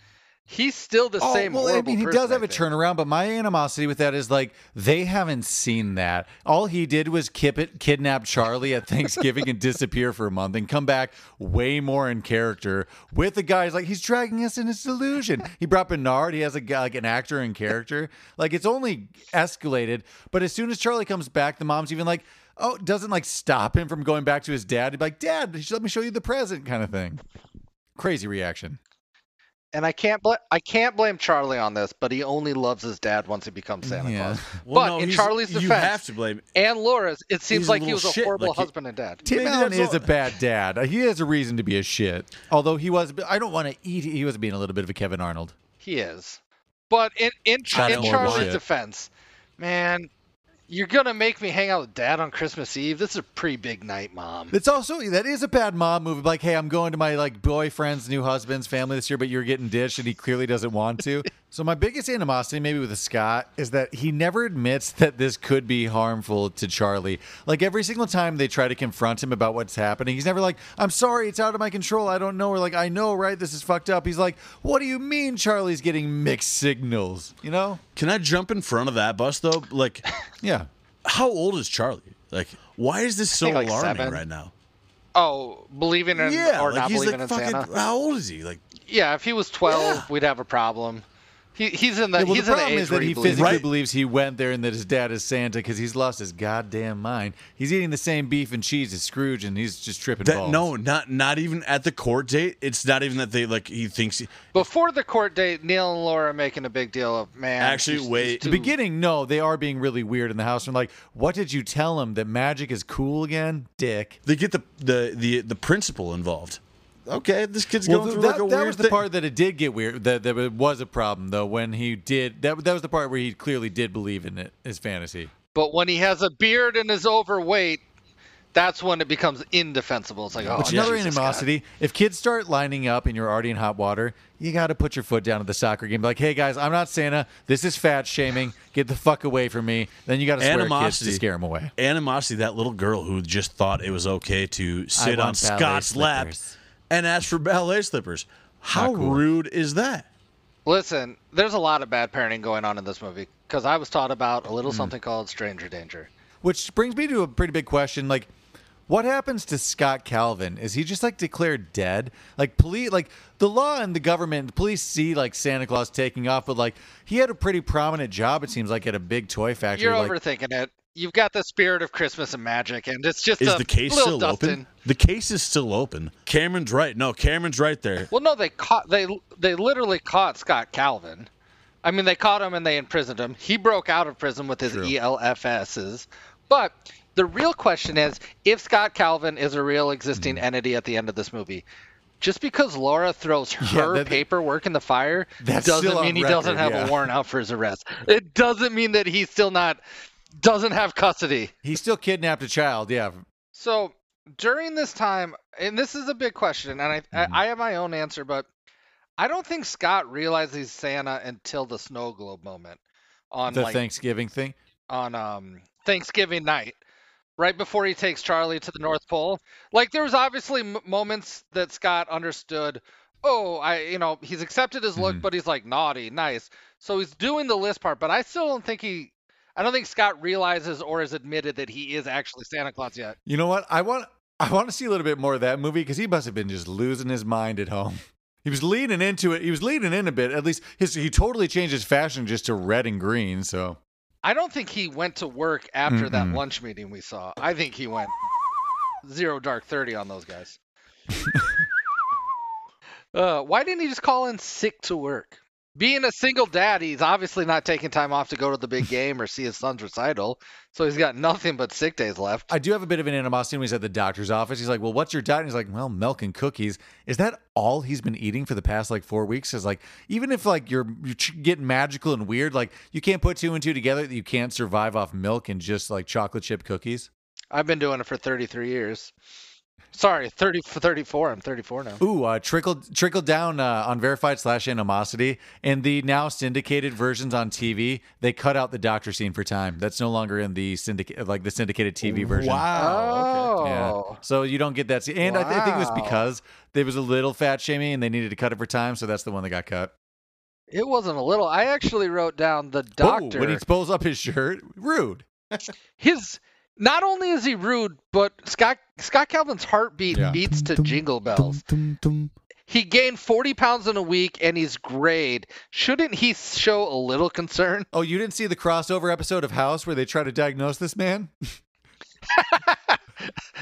He's still the Oh, same well, I mean, he person, does have a turnaround, but my animosity with that is like they haven't seen that. All he did was kip it, kidnap Charlie at Thanksgiving and disappear for a month and come back way more in character with the guys. Like he's dragging us in his delusion. He brought Bernard. He has a guy like an actor in character. Like it's only escalated. But as soon as Charlie comes back, the mom's even like. Oh, doesn't like stop him from going back to his dad. He'd be like, Dad, let me show you the present, kind of thing. Crazy reaction. And I can't bl- I can't blame Charlie on this, but he only loves his dad once he becomes Santa Yeah. Claus. Well, But in he's- Charlie's you defense- have to blame. And Laura's, it seems like he little was a shit, horrible like he- husband and dad. Tim Maybe Allen is all- a bad dad. He has a reason to be a shit. Although he was, I don't want to eat. He was being a little bit of a Kevin Arnold. He is. But in in, Shot in Charlie's defense, man, you're gonna make me hang out with dad on Christmas Eve. This is a pretty big night, mom. It's also that is a bad mom move. Like, hey, I'm going to my like boyfriend's new husband's family this year, but you're getting ditched, and he clearly doesn't want to. so my biggest animosity, maybe with Scott, is that he never admits that this could be harmful to Charlie. Like every single time they try to confront him about what's happening, he's never like, "I'm sorry, it's out of my control. I don't know." Or like, "I know, right? This is fucked up." He's like, "What do you mean, Charlie's getting mixed signals?" You know? Can I jump in front of that bus though? Like, Yeah. how old is Charlie? Like, why is this so like, alarming seven. right now? Oh, believing in yeah, or like not he's believing like in fucking. Santa? How old is he? Like, Yeah, if he was 12, Yeah. we'd have a problem. He, he's in the Yeah, well, he's the in the problem age is that he believes- physically Right. believes he went there and that his dad is Santa because he's lost his goddamn mind. He's eating the same beef and cheese as Scrooge, and he's just tripping that balls. no, not not even at the court date. It's not even that they like. He thinks. He, Before the court date, Neil and Laura are making a big deal of man. Actually, he's- wait. he's the beginning, no, they are being really weird in the house. And like, what did you tell him that magic is cool again, Dick? they get the the the the principal involved. Okay, this kid's Well, going through that, like a that weird was the thing. part that it did get weird. That that it was a problem though when he did that. That was the part where he clearly did believe in it, his fantasy. But when he has a beard and is overweight, that's when it becomes indefensible. It's like, oh, Which another Jesus, animosity. If kids start lining up and you're already in hot water, you got to put your foot down at the soccer game. Be like, hey guys, I'm not Santa. This is fat shaming. Get the fuck away from me. Then you got to swear at kids Animosity. to scare them away. animosity. That little girl who just thought it was okay to sit on want ballet Scott's lap slippers. And ask for ballet slippers. How cool. rude is that? Listen, there's a lot of bad parenting going on in this movie because I was taught about a little mm. something called stranger danger. Which brings me to a pretty big question. Like, What happens to Scott Calvin? Is he just like declared dead? Like police, like the law and the government, the police see like Santa Claus taking off, but like he had a pretty prominent job. It seems like at a big toy factory. You're like, overthinking it. You've got the spirit of Christmas and magic, and it's just Is a the case little still Dustin. open? The case is still open. Cameron's right. No, Cameron's right there. Well, no, they caught they they literally caught Scott Calvin. I mean, they caught him and they imprisoned him. He broke out of prison with his True. ELFSs. But the real question is, if Scott Calvin is a real existing Hmm. entity at the end of this movie, just because Laura throws her that- paperwork in the fire doesn't mean he record, doesn't have yeah. a warrant out for his arrest. It doesn't mean that he's still not doesn't have custody. he still kidnapped a child. Yeah, So during this time, and this is a big question, and I Mhm. I, I have my own answer, but I don't think Scott realizes he's Santa until the snow globe moment on the like Thanksgiving thing. on um Thanksgiving night, right before he takes Charlie to the North Pole. Like there was obviously m- moments that Scott understood. Oh, I you know he's accepted his look, Mhm. but he's like naughty, nice. So he's doing the list part, but I still don't think he. I don't think Scott realizes or has admitted that he is actually Santa Claus yet. You know what? I want I want to see a little bit more of that movie because he must have been just losing his mind at home. He was leaning into it. He was leaning in a bit. At least his he totally changed his fashion just to red and green. So I don't think he went to work after that Mm-mm. lunch meeting we saw. I think he went zero dark thirty on those guys. uh, why didn't he just call in sick to work? Being a single dad, he's obviously not taking time off to go to the big game or see his son's recital, so he's got nothing but sick days left. I do have a bit of an animosity when he's at the doctor's office. He's like, "Well, what's your diet?" And he's like, "Well, milk and cookies." Is that all he's been eating for the past like four weeks? Is like, even if like you're you ch- get magical and weird, like you can't put two and two together that you can't survive off milk and just like chocolate chip cookies. I've been doing it for 33 years. Sorry, 30 for 34. I'm 34 now. Ooh, uh, trickled trickled down uh, on verified slash animosity in the now syndicated versions on TV. They cut out the doctor scene for time. That's no longer in the syndicate like the syndicated TV version. Wow. Okay. Yeah. Oh. So you don't get that scene. And I, th- I think it was because there was a little fat shaming and they needed to cut it for time. So that's the one that got cut. It wasn't a little. I actually wrote down the Whoa, doctor. when he pulls up his shirt, rude. his not only is he rude, but Scott Scott Calvin's heartbeat Yeah. beats to jingle bells. He gained 40 pounds in a week and he's grayed. Shouldn't he show a little concern? Oh, you didn't see the crossover episode of House where they try to diagnose this man?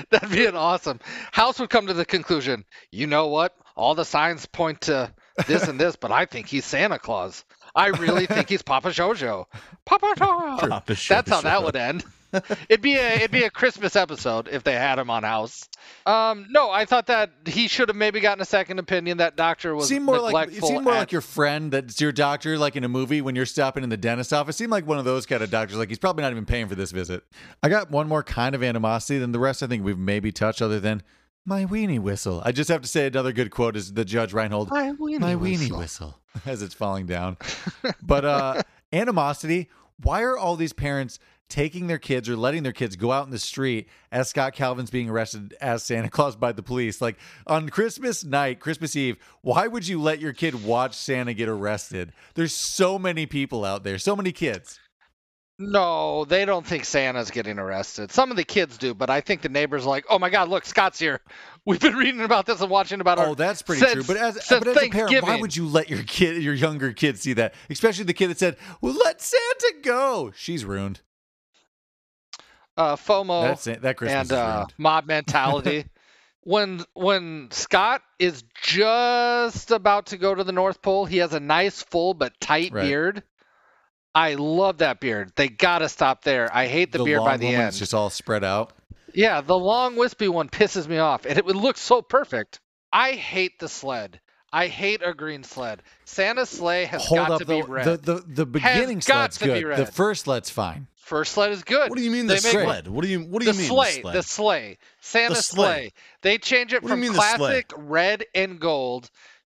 That'd be an awesome. House would come to the conclusion, you know what? All the signs point to this and this, but I think he's Santa Claus. I really think he's Papa Jojo. Papa Jojo. That's how that would end. it'd be a it'd be a Christmas episode if they had him on House. Um, no, I thought that he should have maybe gotten a second opinion. That doctor was seemed more like it seemed more at- like your friend that's your doctor, like in a movie when you're stopping in the dentist office. Seemed like one of those kind of doctors. Like he's probably not even paying for this visit. I got one more kind of animosity than the rest. I think we've maybe touched, other than my weenie whistle. I just have to say another good quote is the Judge Reinhold. My weenie my weenie whistle. whistle as it's falling down. but uh animosity. Why are all these parents taking their kids or letting their kids go out in the street as Scott Calvin's being arrested as Santa Claus by the police? Like on Christmas night, Christmas Eve, why would you let your kid watch Santa get arrested? There's so many people out there, so many kids. No, they don't think Santa's getting arrested. Some of the kids do, but I think the neighbors are like, "Oh my God, look, Scott's here. We've been reading about this and watching about our." Oh, that's pretty since- true. But as, but as a parent, why would you let your kid, your younger kid, see that? Especially the kid that said, "Well, let Santa go." She's ruined. Uh, FOMO That's it. That Christmas and uh, mob mentality. when when Scott is just about to go to the North Pole, he has a nice full but tight Right. beard. I love that beard. They gotta stop there. I hate the, beard long by the end. It's just all spread out. Yeah, the long wispy one pisses me off, and it would look so perfect. I hate the sled. I hate a green sled. Santa's sleigh has Hold got up to be red. The the the beginning sled's good. The first sled's fine. First sled is good. What do you mean the They make- sled? What do you what do the you mean sleigh, the sled? the sleigh, Santa's The sleigh. sleigh. They change it What from mean classic red and gold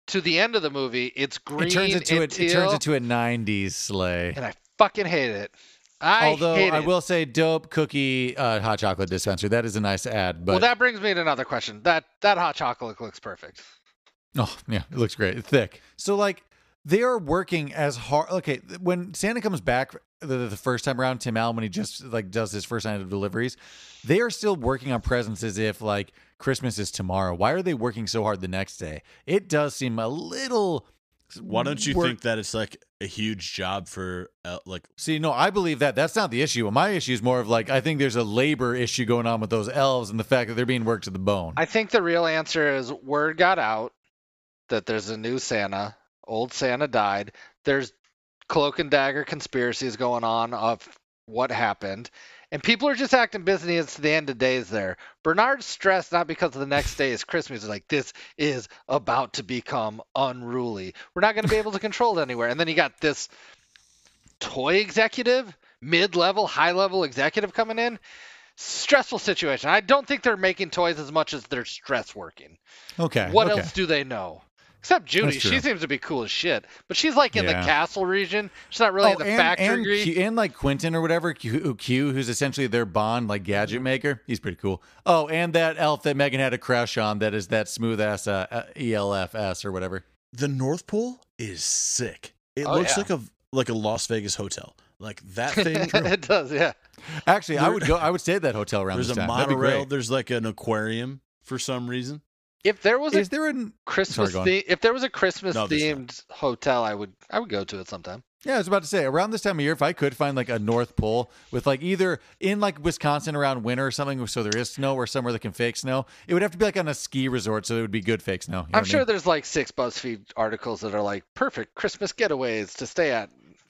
to the end of the movie. It's green it turns into and a, it turns into a '90s sleigh. and I fucking hate it. I Although hate I it. will say, dope cookie uh, hot chocolate dispenser. That is a nice ad. But well, that brings me to another question. That that hot chocolate looks perfect. oh yeah, it looks great. It's thick. So like they are working as hard. Okay, when Santa comes back the, the first time around, Tim Allen when he just like does his first night of deliveries, they are still working on presents as if like Christmas is tomorrow. Why are they working so hard the next day? It does seem a little. Why don't you work- think that it's like a huge job for uh, like See, no, I believe that. That's not the issue. My issue is more of like I think there's a labor issue going on with those elves and the fact that they're being worked to the bone. I think the real answer is word got out that there's a new Santa. Old Santa died. There's cloak and dagger conspiracies going on of what happened. And people are just acting busy as to the end of days there. Bernard's stressed not because the next day is Christmas. He's like, this is about to become unruly. We're not going to be able to control it anywhere. And then you got this toy executive, mid level, high level executive coming in. Stressful situation. I don't think they're making toys as much as they're stress working. okay. What okay. else do they know? Except Judy, she seems to be cool as shit. But she's like in Yeah. the castle region. She's not really in the Oh, and, factory. and, Q, and like Quentin or whatever, Q, Q, who's essentially their Bond, like Mm-hmm. gadget maker. He's pretty cool. Oh, and that elf that Megan had a crush on that is that smooth ass uh, uh, ELFS or whatever. the North Pole is sick. It Oh, looks yeah. like a like a Las Vegas hotel. Like that thing. it does, yeah. Actually, I would go. I would stay at that hotel around there's this a time. Monorail. There's like an aquarium for some reason. If there was a Is there an? Christmas go on. theme, if there was a Christmas No, there's themed hotel, I would I would go to it sometime. Yeah, I was about to say around this time of year, if I could find like a North Pole with like either in like Wisconsin around winter or something, so there is snow or somewhere that can fake snow. It would have to be like on a ski resort, so it would be good fake snow. You know I'm what I sure mean? there's like six BuzzFeed articles that are like perfect Christmas getaways to stay at.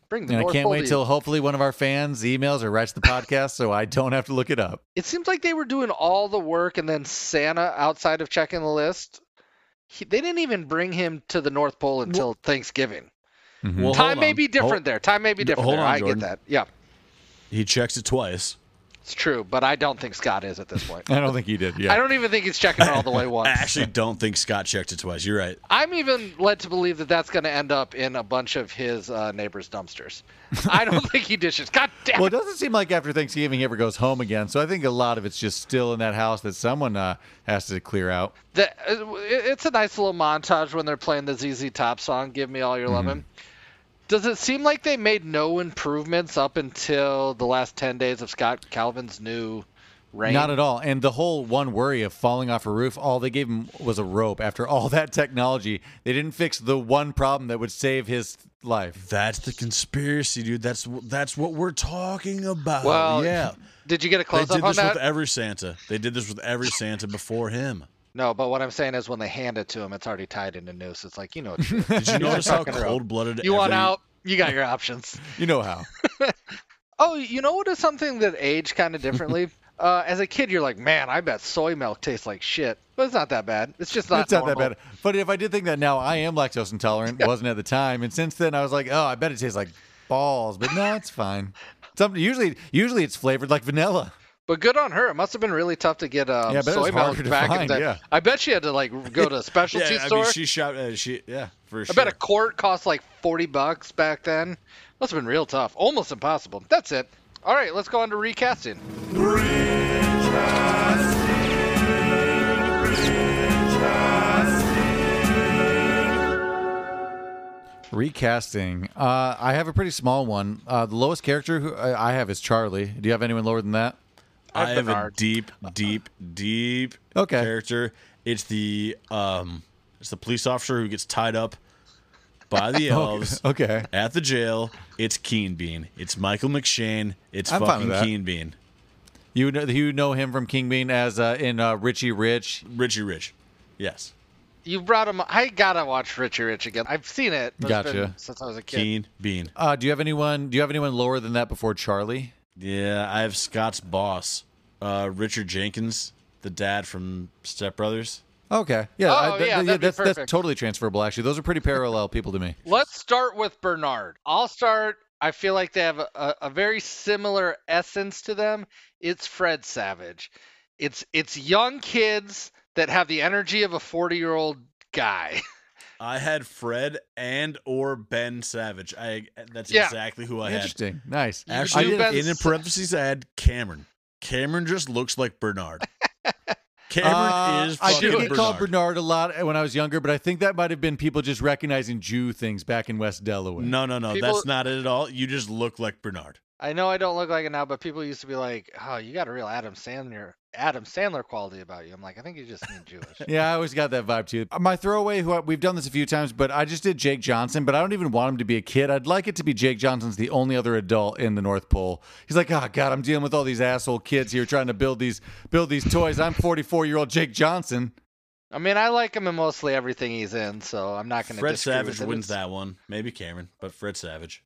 Bring the And I can't Pole wait till hopefully one of our fans emails or writes the podcast, so I don't have to look it up. It seems like they were doing all the work, and then Santa, outside of checking the list, he, they didn't even bring him to the North Pole until Thanksgiving. Mhm. Well, Time may be different Hold- there. Time may be different hold there. on, I Jordan. get that. Yeah, He checks it twice. It's true, but I don't think Scott is at this point. I don't think he did. Yeah. I don't even think he's checking it all the way once. I actually don't think Scott checked it twice. You're right. I'm even led to believe that that's going to end up in a bunch of his uh, neighbors' dumpsters. I don't think he dishes. God damn Well, it. doesn't seem like after Thanksgiving he ever goes home again. So I think a lot of it's just still in that house that someone uh, has to clear out. The, uh, it's a nice little montage when they're playing the ZZ Top song, "Give Me All Your Lovin'." Does it seem like they made no improvements up until the last ten days of Scott Calvin's new reign? Not at all. And the whole one worry of falling off a roof, all they gave him was a rope. After all that technology, they didn't fix the one problem that would save his life. That's the conspiracy, dude. That's that's what we're talking about. Well, yeah. Did you get a They close up did this with every Santa. They did this with every Santa before him. No, but what I'm saying is when they hand it to him, it's already tied in a noose. It's like you know. Did you notice how cold blooded? you want out? You got your options. You know how. Oh, you know what is something that aged kind of differently? uh, as a kid, you're like, man, I bet soy milk tastes like shit, but it's not that bad. It's just not. it's not that bad. But if I did think that now, I am lactose intolerant. Wasn't at the time, and since then I was like, oh, I bet it tastes like balls. But no, it's fine. Something usually, usually it's flavored like vanilla. But good on her. It must have been really tough to get um, Yeah, I bet it was soy milk back in find, the yeah. I bet she had to like go to a specialty Yeah, I store. mean, she shot. Uh, she yeah, for I sure. bet a quart cost like forty bucks back then. Must have been real tough, almost impossible. That's it. All right, let's go on to recasting. Recasting. Uh, I have a pretty small one. Uh, the lowest character who I I have is Charlie. Do you have anyone lower than that? I have a deep, deep, deep Okay. character. It's the um, it's the police officer who gets tied up by the elves Okay. at the jail. It's Keen Bean. It's Michael McShane. It's I'm fucking. Keen Bean. You know, you know him from Keen Bean as uh, in uh, Richie Rich. Richie Rich. Yes. You brought him. I gotta watch Richie Rich again. I've seen it. but it's been Gotcha. since I was a kid. Keen Bean. Uh, do you have anyone? Do you have anyone lower than that before Charlie? Yeah, I have Scott's boss, uh, Richard Jenkins, the dad from Step Brothers. Okay. Yeah. Oh, I- th- yeah, th- that'd be that's that's totally transferable. Actually, those are pretty parallel people to me. Let's start with Bernard. I'll start. I feel like they have a, a, a very similar essence to them. It's Fred Savage. It's it's young kids that have the energy of a 40 year old guy. I had Fred and or Ben Savage. I that's Yeah. exactly who I had. Interesting. Nice. You Actually, do Ben in, in Sa- parentheses, I had Cameron. Cameron just looks like Bernard. Cameron Uh, is I did get called Bernard. Bernard a lot when I was younger, but I think that might have been people just recognizing Jew things back in West Delaware. No, no, no. People- That's not it at all. You just look like Bernard. I know I don't look like it now, but people used to be like, "Oh, you got a real Adam Sandler Adam Sandler quality about you." I'm like, I think you just mean Jewish. Yeah, I always got that vibe too. My throwaway, who I- we've done this a few times, but I just did Jake Johnson, but I don't even want him to be a kid. I'd like it to be Jake Johnson's the only other adult in the North Pole. He's like, oh god, I'm dealing with all these asshole kids here trying to build these build these toys. I'm 44 year old Jake Johnson. I mean, I like him in mostly everything he's in, so I'm not going to. Fred Savage wins that one. Maybe Cameron, but Fred Savage.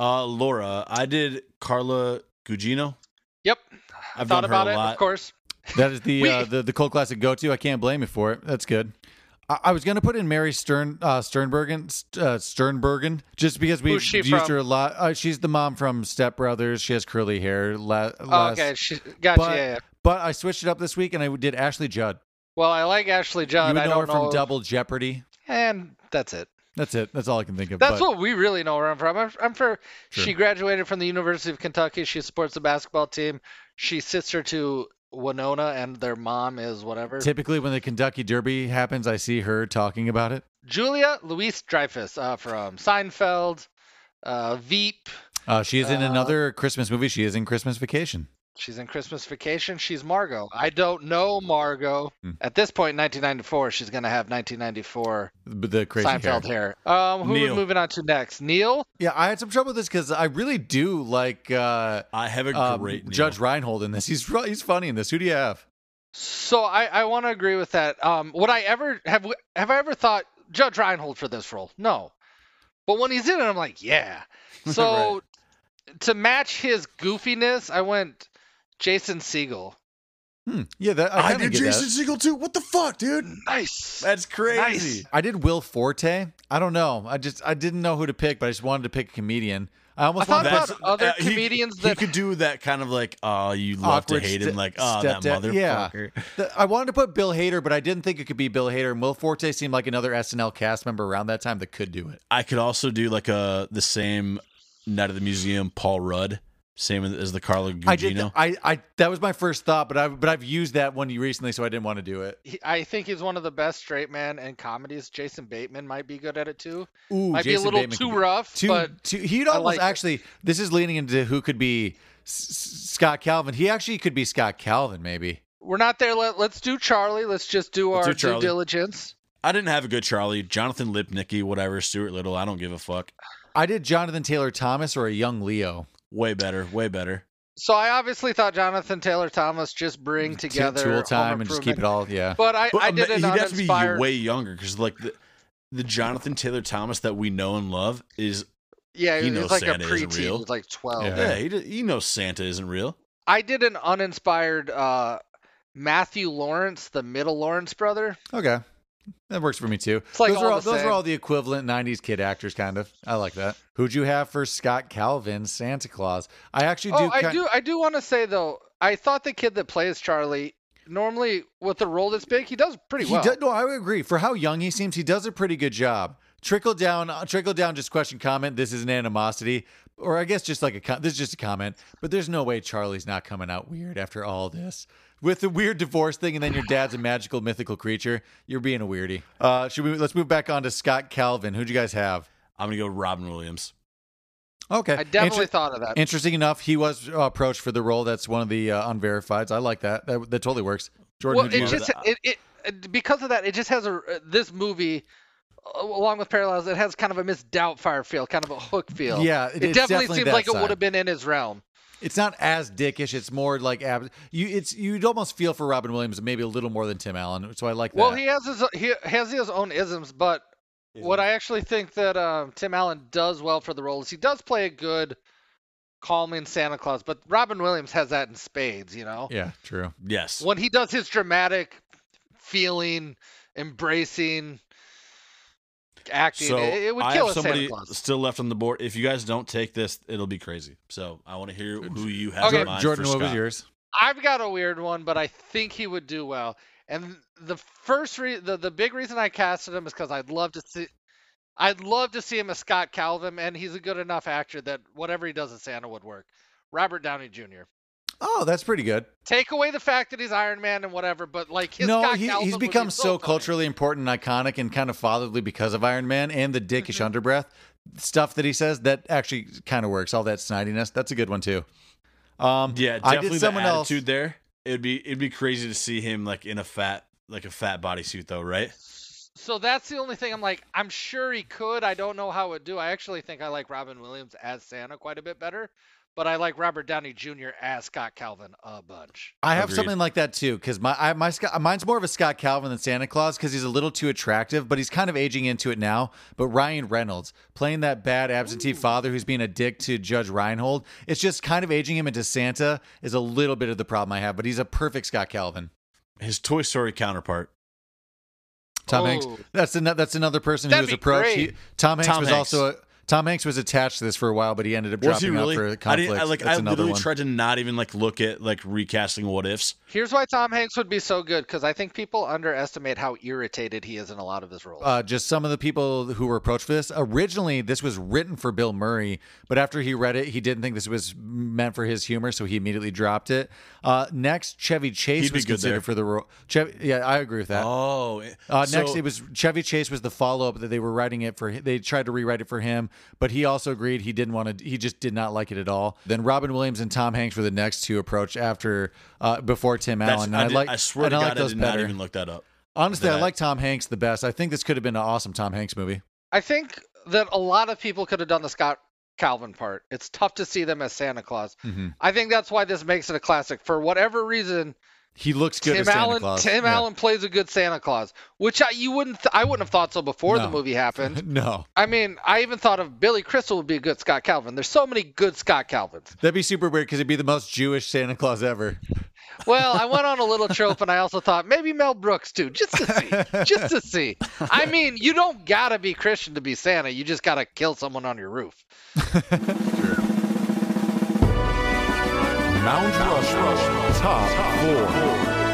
Uh, Laura, I did Carla Gugino. Yep, I've thought about it. lot. Of course, That is the We- uh, the the cult classic go to. I can't blame you for it. That's good. I, I was gonna put in Mary Stern uh, Steenburgen uh, Steenburgen just because we've used from? her a lot. Uh, she's the mom from Step Brothers. She has curly hair. La- oh, last- okay, she, gotcha. but- yeah, yeah. But I switched it up this week and I did Ashley Judd. Well, I like Ashley Judd. you I know her from know, Double Jeopardy. and that's it. That's it. That's all I can think of. That's but what we really know her from. I'm, I'm for. Sure. She graduated from the University of Kentucky. She supports the basketball team. She's sister to Wynonna, and their mom is whatever. typically when the Kentucky Derby happens, I see her talking about it. Julia Louise Dreyfus uh, from Seinfeld, uh, Veep. Uh, she is in Uh, another Christmas movie. She is in Christmas Vacation. She's in Christmas Vacation. She's Margo. I don't know Margo. Hmm. At this point, 1994, she's gonna have 1994 The the crazy hair. Seinfeld hair. Um, who are we moving on to next? Neil. Yeah, I had some trouble with this because I really do like uh, I have a um, great Neil. Judge Reinhold in this. He's he's funny in this. Who do you have? So I, I want to agree with that. Um, would I ever have have I ever thought Judge Reinhold for this role? No, but when he's in it, I'm like, yeah. So to match his goofiness, I went Jason Segel. Hmm. Yeah, that I, I, did Jason that. Segel too. What the fuck, dude? Nice. That's crazy. I did Will Forte. I don't know. I just I didn't know who to pick, but I just wanted to pick a comedian. I almost I thought wanted to about other uh, he- comedians he, that- could do that kind of like, oh, you love to Awkward hate him, like, oh, that stepdad- yeah. motherfucker. The- I wanted to put Bill Hader, but I didn't think it could be Bill Hader. And Will Forte seemed like another SNL cast member around that time that could do it. I could also do like a the same Night of the Museum, Paul Rudd, same as the Carla Gugino. I did. I, I that was my first thought, but I but I've used that one recently, so I didn't want to do it. he, I think he's one of the best straight man in comedies. Jason Bateman might be good at it too. Ooh, might be a Jason little Bateman too rough, Too, but too, he'd almost like it. actually. This is leaning into who could be S- S- Scott Calvin. He actually could be Scott Calvin, maybe. we're not there. Let, let's do Charlie. Let's just do Let's our do due diligence. I didn't have a good Charlie. Jonathan Lipnicki, whatever, Stuart Little. I don't give a fuck. I did Jonathan Taylor Thomas or a young Leo. Way better, way better. So I obviously thought Jonathan Taylor Thomas just bring together Tool time and just keep it all. Yeah. But I, But I did an he'd have to be way younger because like the the Jonathan Taylor Thomas that we know and love is yeah, he knows like Santa a isn't real. Like 12. Yeah. yeah, he, he knows Santa isn't real. I did an uninspired uh, Matthew Lawrence, the middle Lawrence brother. Okay. That works for me too. Like those all are all the those are all the equivalent '90s kid actors, kind of. I like that. Who'd you have for Scott Calvin, Santa Claus? I actually do. Oh, I do. I do want to say though, I thought the kid that plays Charlie normally with a role this big, he does pretty He well. does, no, I would agree. For how young he seems, he does a pretty good job. Trickle down, uh, trickle down. Just question, comment. This is an animosity, or I guess just like a. This is just a comment. But there's no way Charlie's not coming out weird after all this. With the weird divorce thing, and then your dad's a magical mythical creature. You're being a weirdie. Uh, should we? Let's move back on to Scott Calvin. Who'd you guys have? I'm gonna go Robin Williams. Okay, I definitely Inter- thought of that. Interesting enough, he was uh, approached for the role. That's one of the uh, unverifieds. I like that. That, that totally works. Jordan, well, it just it, it it- because of that, it just has a this movie. uh, Along with Parallels, it has kind of a Miss Doubtfire feel, kind of a hook feel. Yeah, it, it's definitely, definitely seems that like it would have been in his realm. It's not as dickish. It's more like ab- you. It's you'd almost feel for Robin Williams, maybe a little more than Tim Allen. So I like that. Well, he has his he has his own isms, but what I actually think that um, Tim Allen does well for the role is he does play a good, calming Santa Claus. But Robin Williams has that in spades, you know. yeah, true. Yes. When he does his dramatic, feeling, embracing acting, So it, it would I kill have a somebody Santa Claus. still left on the board. If you guys don't take this, it'll be crazy. So I want to hear who you have Okay. in mind Jordan, for what was yours? I've got a weird one, but I think he would do well. And the first re- the the big reason I casted him is because I'd love to see, I'd love to see him as Scott Calvin, and he's a good enough actor that whatever he does as Santa would work. Robert Downey Jr. Oh, that's pretty good. Take away the fact that he's Iron Man and whatever, but like his no, he, he's become so, so, funny. culturally important and iconic and kind of fatherly because of Iron Man and the dickish Mm-hmm. underbreath stuff that he says that actually kind of works. All that snidiness, that's a good one too. Um, Yeah, I definitely did the someone else. attitude there. It'd be it'd be crazy to see him like in a fat like a fat bodysuit though, right? So that's the only thing I'm like, I'm sure he could. I don't know how it would do. I actually think I like Robin Williams as Santa quite a bit better, but I like Robert Downey Jr. as Scott Calvin a bunch. I have Agreed. something like that too because my I, my Scott, mine's more of a Scott Calvin than Santa Claus because he's a little too attractive, but he's kind of aging into it now. But Ryan Reynolds playing that bad absentee father who's being a dick to Judge Reinhold, it's just kind of aging him into Santa is a little bit of the problem I have. But he's a perfect Scott Calvin. His Toy Story counterpart. Tom Hanks. Oh. That's another. That's another person That'd who was approached. He, Tom Hanks Tom was Hanks. also. A, Tom Hanks was attached to this for a while, but he ended up Was dropping really? out for I conflict. didn't. I, like That's I another literally one. tried to not even like look at like recasting what ifs. Here's why Tom Hanks would be so good because I think people underestimate how irritated he is in a lot of his roles. uh, just some of the people who were approached for this. Originally, this was written for Bill Murray, but after he read it, he didn't think this was meant for his humor, so he immediately dropped it. Uh, next, Chevy Chase He'd was considered there. for the role. Chevy, yeah, I agree with that. Oh, Uh, so- next, it was Chevy Chase was the follow up that they were writing it for. They tried to rewrite it for him, but he also agreed he didn't want to. He just did not like it at all. Then Robin Williams and Tom Hanks were the next two approached after uh, before Tim that's- Allen. And I, I, did- like. I swear and to I God, like I did better. not even look that up. Honestly, I like Tom Hanks the best. I think this could have been an awesome Tom Hanks movie. I think that a lot of people could have done the Scott Calvin part. It's tough to see them as Santa Claus. Mm-hmm. I think that's why this makes it a classic. For whatever reason, He looks good Tim as Santa Allen Claus. Tim Yeah. Allen plays a good Santa Claus, which I, you wouldn't th- I wouldn't have thought so before the movie happened. No, I mean, I even thought of Billy Crystal would be a good Scott Calvin. There's so many good Scott Calvins. that'd be super weird because it'd be the most Jewish Santa Claus ever. Well, I went on a little trope, and I also thought maybe Mel Brooks too, just to see, just to see. I mean, you don't gotta be Christian to be Santa. You just gotta kill someone on your roof. Mount Rushmore Top 4.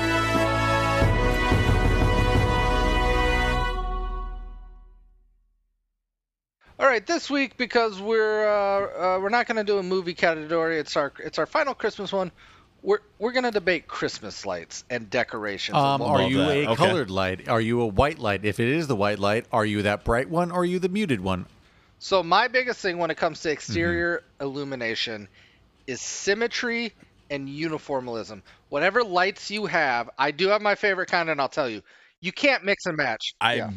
All right, this week because we're uh, uh, we're not gonna do a movie category. It's our it's our final Christmas one. We're we're gonna debate Christmas lights and decorations. Um, what are you that. a Okay. colored light? Are you a white light? If it is the white light, are you that bright one? Or are you the muted one? So my biggest thing when it comes to exterior Mm-hmm. illumination is symmetry and uniformalism. Whatever lights you have, I do have my favorite kind, and I'll tell you, you can't mix and match. I Yeah.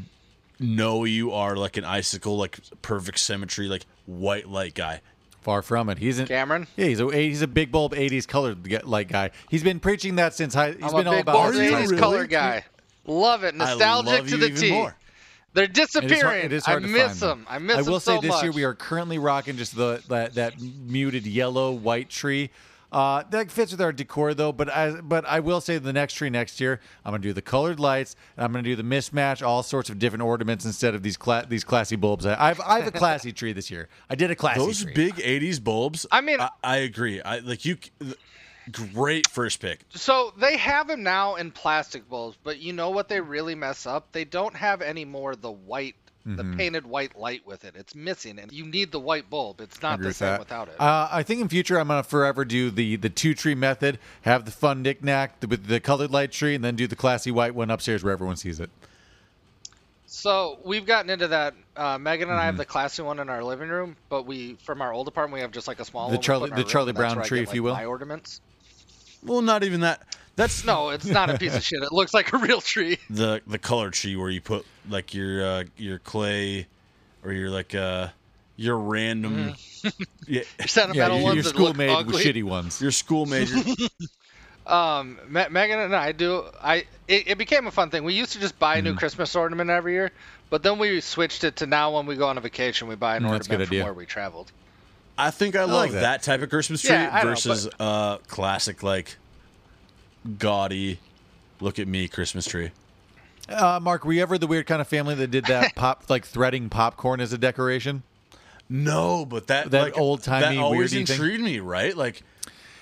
know you are like an icicle, like perfect symmetry, like white light guy. Far from it. He's an, Cameron, yeah, he's a he's a big bulb '80s colored g- light guy. He's been preaching that since high. He's I'm been a all about bold it since high 80s school. color guy. Love it, I nostalgic love to you the T. more. They're It is hard- disappearing. it is I hard to miss find them. I miss them. I them will so say this much. year we are currently rocking just the that that muted yellow white tree. Uh, that fits with our decor though, but I but I will say the next tree next year I'm gonna do the colored lights. And I'm gonna do the mismatch, all sorts of different ornaments instead of these cla- these classy bulbs. I I've I have a classy tree this year. I did a classy tree. Those tree. big '80s bulbs. I mean- I, I agree. I like you. Great first pick. So they have them now in plastic bulbs, but you know what they really mess up? They don't have any more the white, Mm-hmm. the painted white light with it. It's missing, and you need the white bulb. It's not the same that. without it. Uh, I think in future I'm gonna forever do the the two tree method. Have the fun knickknack with the colored light tree, and then do the classy white one upstairs where everyone sees it. so we've gotten into that. Uh, Megan and I Mm-hmm. have the classy one in our living room, but we from our old apartment we have just like a small The. Charlie- the our room, Charlie Brown I tree, get, if like, you will. My ornaments. Well, not even that. That's No, it's not a piece of shit. It looks like a real tree. the the color tree where you put like your uh, your clay or your like uh your random yeah, Your sentimental your, ones your that school look made ugly. shitty ones. your school major. Um, Me- Megan and I do. I it, it became a fun thing. We used to just buy a new Christmas ornament every year, but then we switched it to now when we go on a vacation, we buy an Mm, that's ornament good from idea. where we traveled. I think I love like that. that. type of Christmas tree Yeah, I know, versus uh classic like gaudy. Look at me, Christmas tree. Uh, Mark, were you ever the weird kind of family that did that pop, like threading popcorn as a decoration? No, but that That like, old-timey, that always weirdy thing? intrigued me. Right, like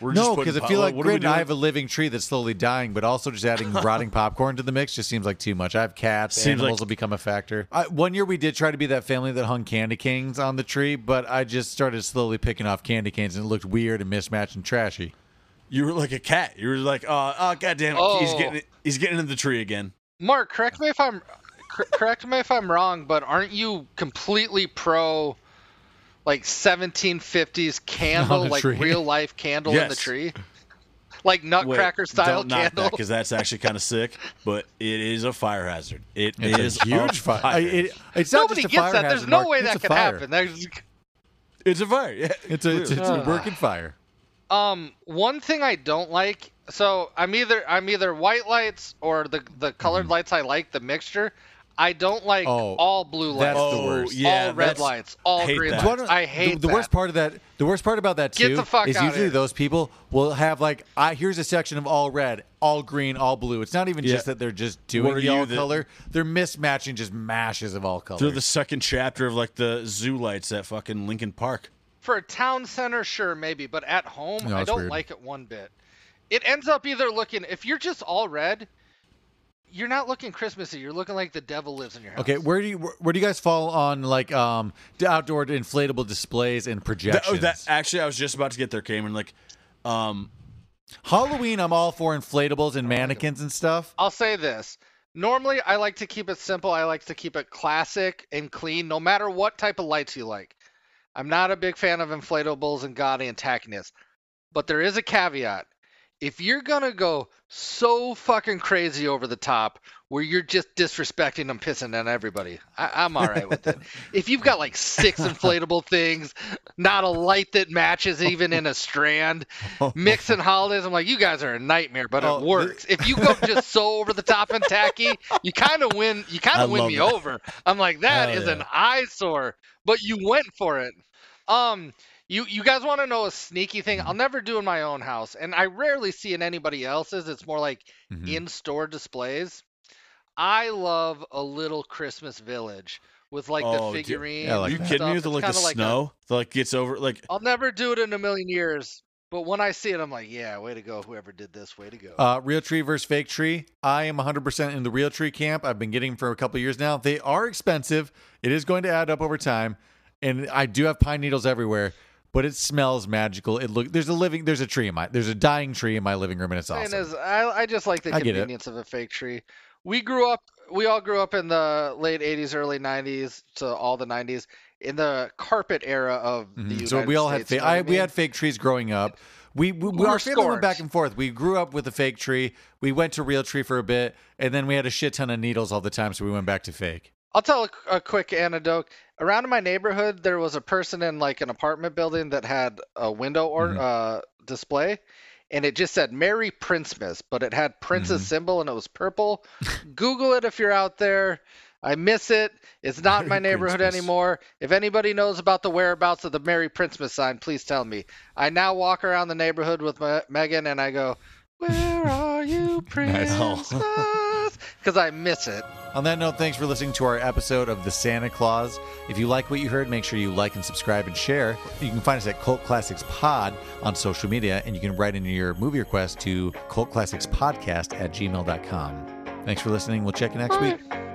we're No, because I feel po- like what are I have a living tree that's slowly dying, but also just adding rotting popcorn to the mix just seems like too much. I have cats, Seems animals like- will become a factor. I, one year we did try to be that family that hung candy canes on the tree, but I just started slowly picking off candy canes and it looked weird and mismatched and trashy. You were like a cat. You were like, oh, oh god damn it, he's Oh. getting he's getting into the tree again. Mark, correct me if I'm correct me if I'm wrong, but aren't you completely pro like 1750s candle, like tree. real life candle in the tree, like Wait, Nutcracker style don't knock candle? that because that's actually kind of sick. But it is a fire hazard. It It's is a huge fire. I- it- it's not Nobody just a gets fire that. There's hazard, no Mark. way It's that could fire. happen. There's, it's a fire. Yeah, It's a, it's, a- it's a working fire. Um, one thing I don't like. So I'm either I'm either white lights or the the colored lights I like the mixture. I don't like. Oh, all blue lights. that's the oh yeah, all red lights, all green that. Lights. I hate the, the worst part of that. The worst part about that too is usually here. those people will have like, I here's a section of all red, all green, all blue. It's not even Yeah. just that they're just What doing are the all the- color. They're mismatching just mashes of all colors. Through the second chapter of like the zoo lights at fucking Lincoln Park. For a town center, sure, maybe, but at home, No, I don't weird. like it one bit. It ends up either looking if you're just all red, you're not looking Christmassy. You're looking like the devil lives in your house. Okay, where do you where, where do you guys fall on like um outdoor inflatable displays and That, projections? oh, that actually, I was just about to get there, Cameron. Like, um, Halloween, I'm all for inflatables and mannequins and stuff. I'll say this. Normally, I like to keep it simple. I like to keep it classic and clean, no matter what type of lights you like. I'm not a big fan of inflatables and gaudy and tackiness, but there is a caveat. If you're gonna go so fucking crazy over the top where you're just disrespecting and pissing on everybody, I, I'm all right with it. If you've got like six inflatable things, not a light that matches even in a strand, mixing holidays, I'm like, you guys are a nightmare, but Oh, it works. if you go just so over the top and tacky, you kind of win. You kind of win me that. over. I'm like, that is yeah. an eyesore, but you went for it. Um, you you guys want to know a sneaky thing? I'll never do in my own house, and I rarely see in anybody else's. It's more like Mhm. in-store displays. I love a little Christmas village with like Oh, the dude. figurines. Yeah, like you kidding me with stuff. the, It's like the like a- snow that like gets over like I'll never do it in a million years, but when I see it, I'm like, yeah, way to go, whoever did this, way to go. Uh, real tree versus fake tree. I am 100% in the real tree camp. I've been getting them for a couple years now. They are expensive. It is going to add up over time, and I do have pine needles everywhere. But it smells magical. It look there's a living there's a tree in my there's a dying tree in my living room, and it's And awesome. as I, I just like the I get it. convenience of a fake tree. We grew up, we all grew up in the late '80s, early '90s to all the '90s in the carpet era of the Mhm. United So we all had States, you fake. know what I, I we mean? had fake trees growing up. We, we, We our were family went back and forth. We grew up with a fake tree. We went to real tree for a bit, and then we had a shit ton of needles all the time, so we went back to fake. I'll tell a, a quick anecdote. Around in my neighborhood, there was a person in like an apartment building that had a window or Mhm. uh, display, and it just said "Merry Princemas," but it had Prince's Mhm. symbol and it was purple. Google it if you're out there. I miss it. It's not in my neighborhood Princemas. anymore. If anybody knows about the whereabouts of the Merry Princemas sign, please tell me. I now walk around the neighborhood with my, Megan and I go, "Where are you, Princemas?" Because I miss it. On that note, thanks for listening to our episode of The Santa Claus. If you like what you heard, make sure you like and subscribe and share. You can find us at Cult Classics Pod on social media, and you can write in your movie request to cultclassicspodcast at gmail.com. Thanks for listening. We'll check you next week. Bye.